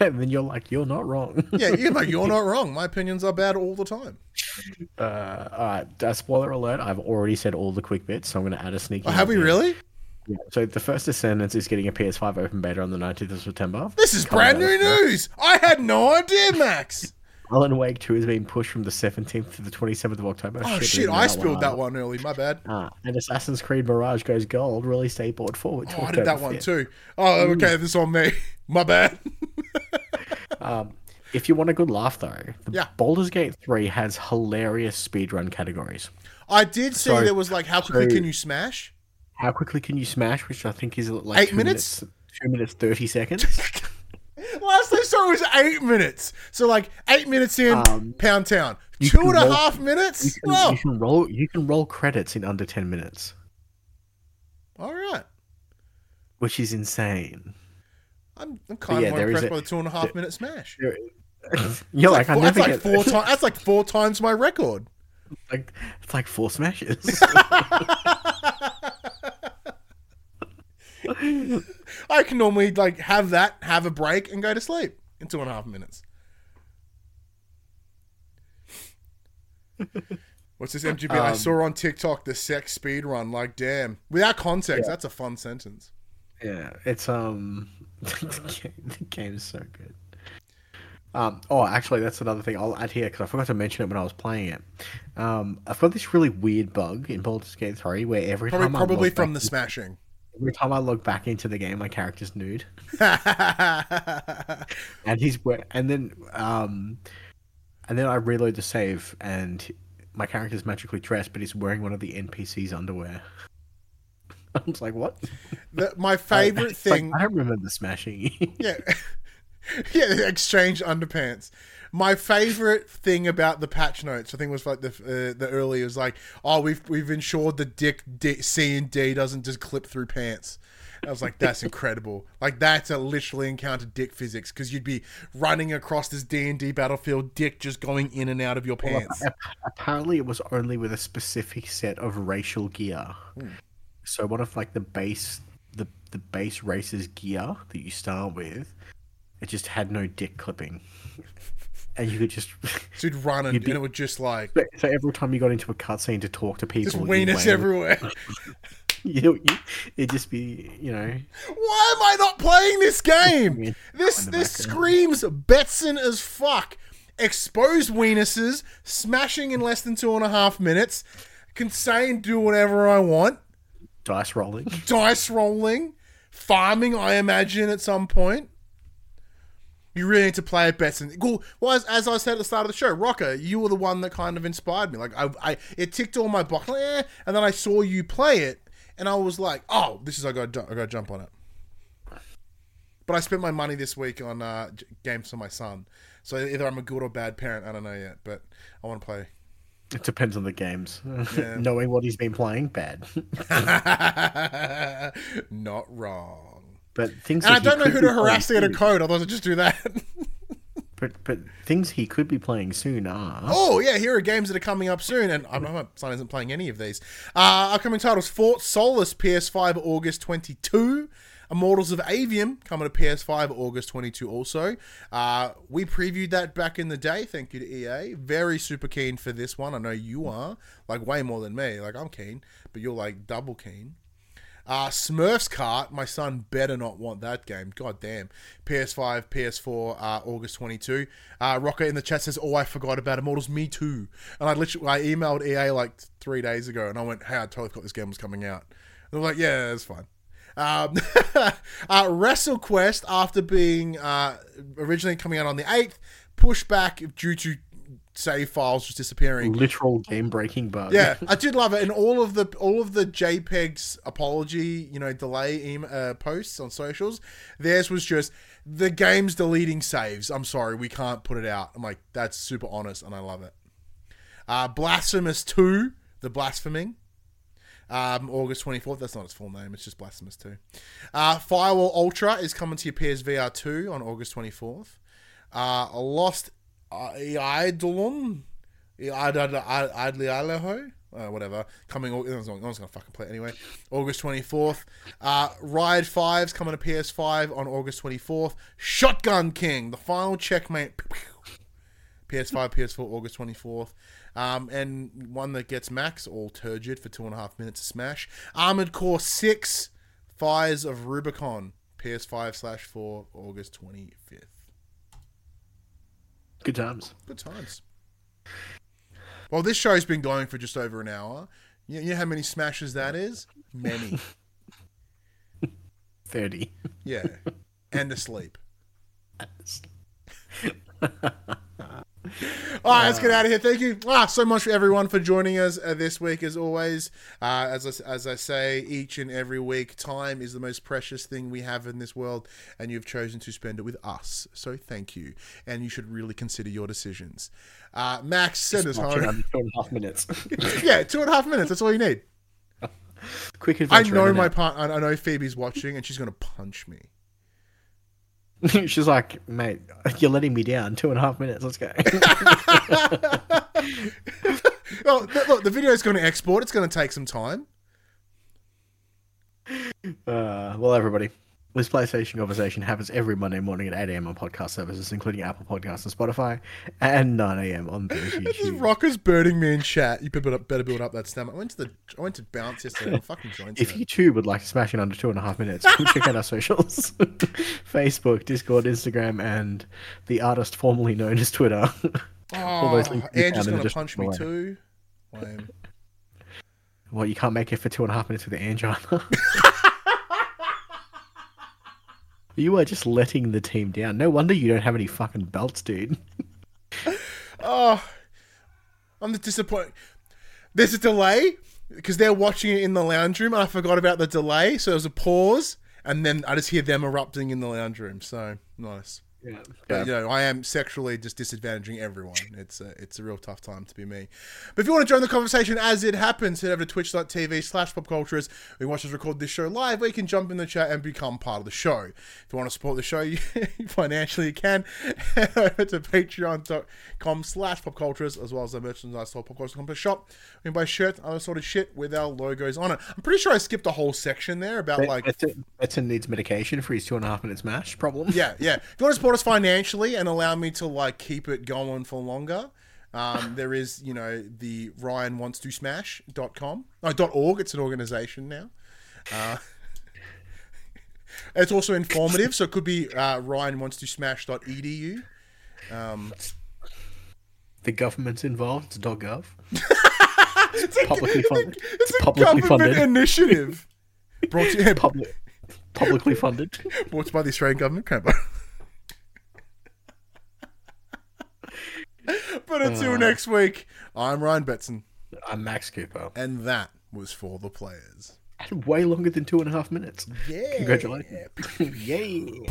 and then you're like, you're not wrong. Yeah, you're like, you're not wrong. My opinions are bad all the time. uh, all right. Uh, spoiler alert. I've already said all the quick bits, so I'm going to add a sneaky. Oh, have we really? Yeah. So the first Descendants is getting a PS5 open beta on the 19th of September. This is Coming brand new news. I had no idea, Max. Alan Wake 2 is being pushed from the 17th to the 27th of October. Oh shit, reading I spilled that one early. My bad. Ah, and Assassin's Creed Mirage goes gold. Release date brought forward. Oh, I did that October one 5th. too. Oh, okay, this is on me. My bad. Um, if you want a good laugh though, the Yeah. Baldur's Gate 3 has hilarious speedrun categories. I did see Sorry. there was like, how quickly So- can you smash? How quickly can you smash? Which I think is like Eight two minutes? Two minutes thirty seconds. Last I saw it was eight minutes. So like eight minutes in, Um, Pound Town. you Two can and a roll- half you, minutes. can, Oh, you can roll. You can roll credits in under ten minutes, all right. which is insane. I'm, I'm kind yeah, of more impressed a- by the two and a half minute smash. You're like, I Four- never that's like four times. That's like four times my record. like it's like four smashes. I can normally like have that, have a break, and go to sleep in two and a half minutes. What's this MGB? I Um, saw on TikTok the sex speed run. Like, damn. Without context, that's a fun sentence. Yeah, it's um, the, game, the game is so good. Um, oh, actually, that's another thing I'll add here because I forgot to mention it when I was playing it. Um, I've got this really weird bug in Baldur's Gate 3 where every Probably, time I probably from back, the smashing. Every time I log back into the game, my character's nude, and he's and then um, and then I reload the save and my character's magically dressed, but he's wearing one of the NPC's underwear. I was like, what? the, my favorite like, thing. I don't remember smashing. yeah, yeah, the exchange underpants. My favorite thing about the patch notes, I think, was like the uh, the early was like, oh, we've we've ensured the dick D, C and D doesn't just clip through pants. I was like, that's incredible. Like that's a literally encountered dick physics because you'd be running across this D and D battlefield, dick just going in and out of your pants. Apparently, it was only with a specific set of racial gear. Hmm. So one of like the base, the the base race's gear that you start with, it just had no dick clipping, and you could just. So you'd run and, You'd be- and it would just like So every time you got into a cutscene to talk to people, just weenus everywhere. You know, you, it'd just be, you know, Why am I not playing this game? This this screams Betson as fuck. Exposed weenuses, smashing in less than two and a half minutes, can say and do whatever I want, dice rolling. dice rolling, farming, I imagine, at some point. You really need to play at Betson. Cool. Well, as, as I said at the start of the show, Rocker, you were the one that kind of inspired me. Like I, I it ticked all my boxes, like, eh, and then I saw you play it, and I was like, oh, this is I got I got to jump on it. But I spent my money this week on uh, games for my son. So either I'm a good or bad parent. I don't know yet, but I want to play. It depends on the games. Yeah. Knowing what he's been playing, bad. Not wrong. But things. And I don't know who to harass to get a code, otherwise I'd just do that. But but things he could be playing soon are. oh, yeah, here are games that are coming up soon, and I know my son isn't playing any of these. Uh, upcoming titles Fort Solis, PS5, August 22. Immortals of Aveum coming to PS5 August 22 also. Uh, we previewed that back in the day. Thank you to EA. Very super keen for this one. I know you are. Like, way more than me. Like, I'm keen, but you're like double keen. Uh, Smurfs Kart, my son better not want that game. God damn. PS5, PS4, uh, August 22. Uh, Rocker in the chat says, Oh, I forgot about Immortals. Me too. And I literally I emailed EA like three days ago and I went, Hey, I totally forgot this game was coming out. And they're like, Yeah, it's fine. Um, uh, WrestleQuest, after being uh, originally coming out on the 8th, pushed back due to save files just disappearing. Literal game breaking bug. Yeah, I did love it, and all of the all of the JPEG's apology, you know, delay em- uh, posts on socials. Theirs was just the game's deleting saves. I'm sorry, we can't put it out. I'm like, that's super honest, and I love it. Uh, Blasphemous Two, the blaspheming. Um, August 24th. That's not its full name. It's just Blasphemous 2. Uh, Firewall Ultra is coming to your PSVR 2 on August 24th. Uh, Lost Eidolon Idly Aleho, uh, whatever. Coming, one's, no one's gonna fucking play it anyway. August twenty fourth. Uh, Ride 5's coming to PS5 on August twenty fourth. Shotgun King, the final checkmate. PS5, PS4, August twenty fourth. Um, and one that gets max all turgid for two and a half minutes to smash. Armored Core Six, Fires of Rubicon, PS5 slash four, August twenty fifth. Good times. Good times. Well, this show's been going for just over an hour. You, know how many smashes that is? Many. Thirty. Yeah. And asleep. All right, let's get out of here. Thank you ah, so much for everyone for joining us uh, this week, as always. Uh, as, I, as I say each and every week, time is the most precious thing we have in this world, and you've chosen to spend it with us. So thank you. And you should really consider your decisions. Uh, Max, send us home. two and a half minutes. yeah, two and a half minutes. That's all you need. Quick I know my part. I know Phoebe's watching, and she's going to punch me. She's like, mate, you're letting me down. Two and a half minutes. Let's go. Well, th- look, the video's going to export. It's going to take some time. Uh, well, everybody, this PlayStation conversation happens every Monday morning at 8 a.m. on podcast services, including Apple Podcasts and Spotify, and 9 a.m. on those This YouTube. Rocker's burning me in chat. You better, better build up that stamina. I went to the. I went to bounce yesterday. I'm fucking joined. If you too would like to smash in under two and a half minutes, come check out our socials Facebook, Discord, Instagram, and the artist formerly known as Twitter. oh, Andrew's gonna punch me too. Lame. well, you can't make it for two and a half minutes with the angina. You are just letting the team down. No wonder you don't have any fucking belts, dude. Oh, I'm disappointed. There's a delay because they're watching it in the lounge room, I forgot about the delay. So there was a pause, and then I just hear them erupting in the lounge room. So nice. Yeah. But, you know, I am sexually just disadvantaging everyone. It's a, it's a real tough time to be me. But if you want to join the conversation as it happens, head over to twitch.tv slash popculturists. We watch us record this show live, where you can jump in the chat and become part of the show. If you want to support the show you, financially, you can. Head over to patreon.com slash popculturists, as well as the merchandise store, popculturists shop. We can buy shirts, other sort of shit with our logos on it. I'm pretty sure I skipped a whole section there about like Better, better needs medication for his two and a half minutes mash problem. yeah, yeah. If you want to support us financially and allow me to like keep it going for longer, um, there is, you know, the Ryan wants to Smash smash.com. Oh, dot org. It's an organization now. Uh, it's also informative, so it could be uh, Ryan wants to Smash smash.edu. Um, The government's involved. It's dot .gov. it's Publicly funded. It's a Publicly government funded. initiative. Brought to, you, Public, publicly funded. brought by the Australian government. but until uh-huh. next week, I'm Ryan Betson. I'm Max Cooper. And that was for the players. Way longer than two and a half minutes. Yeah. Congratulations. Yay.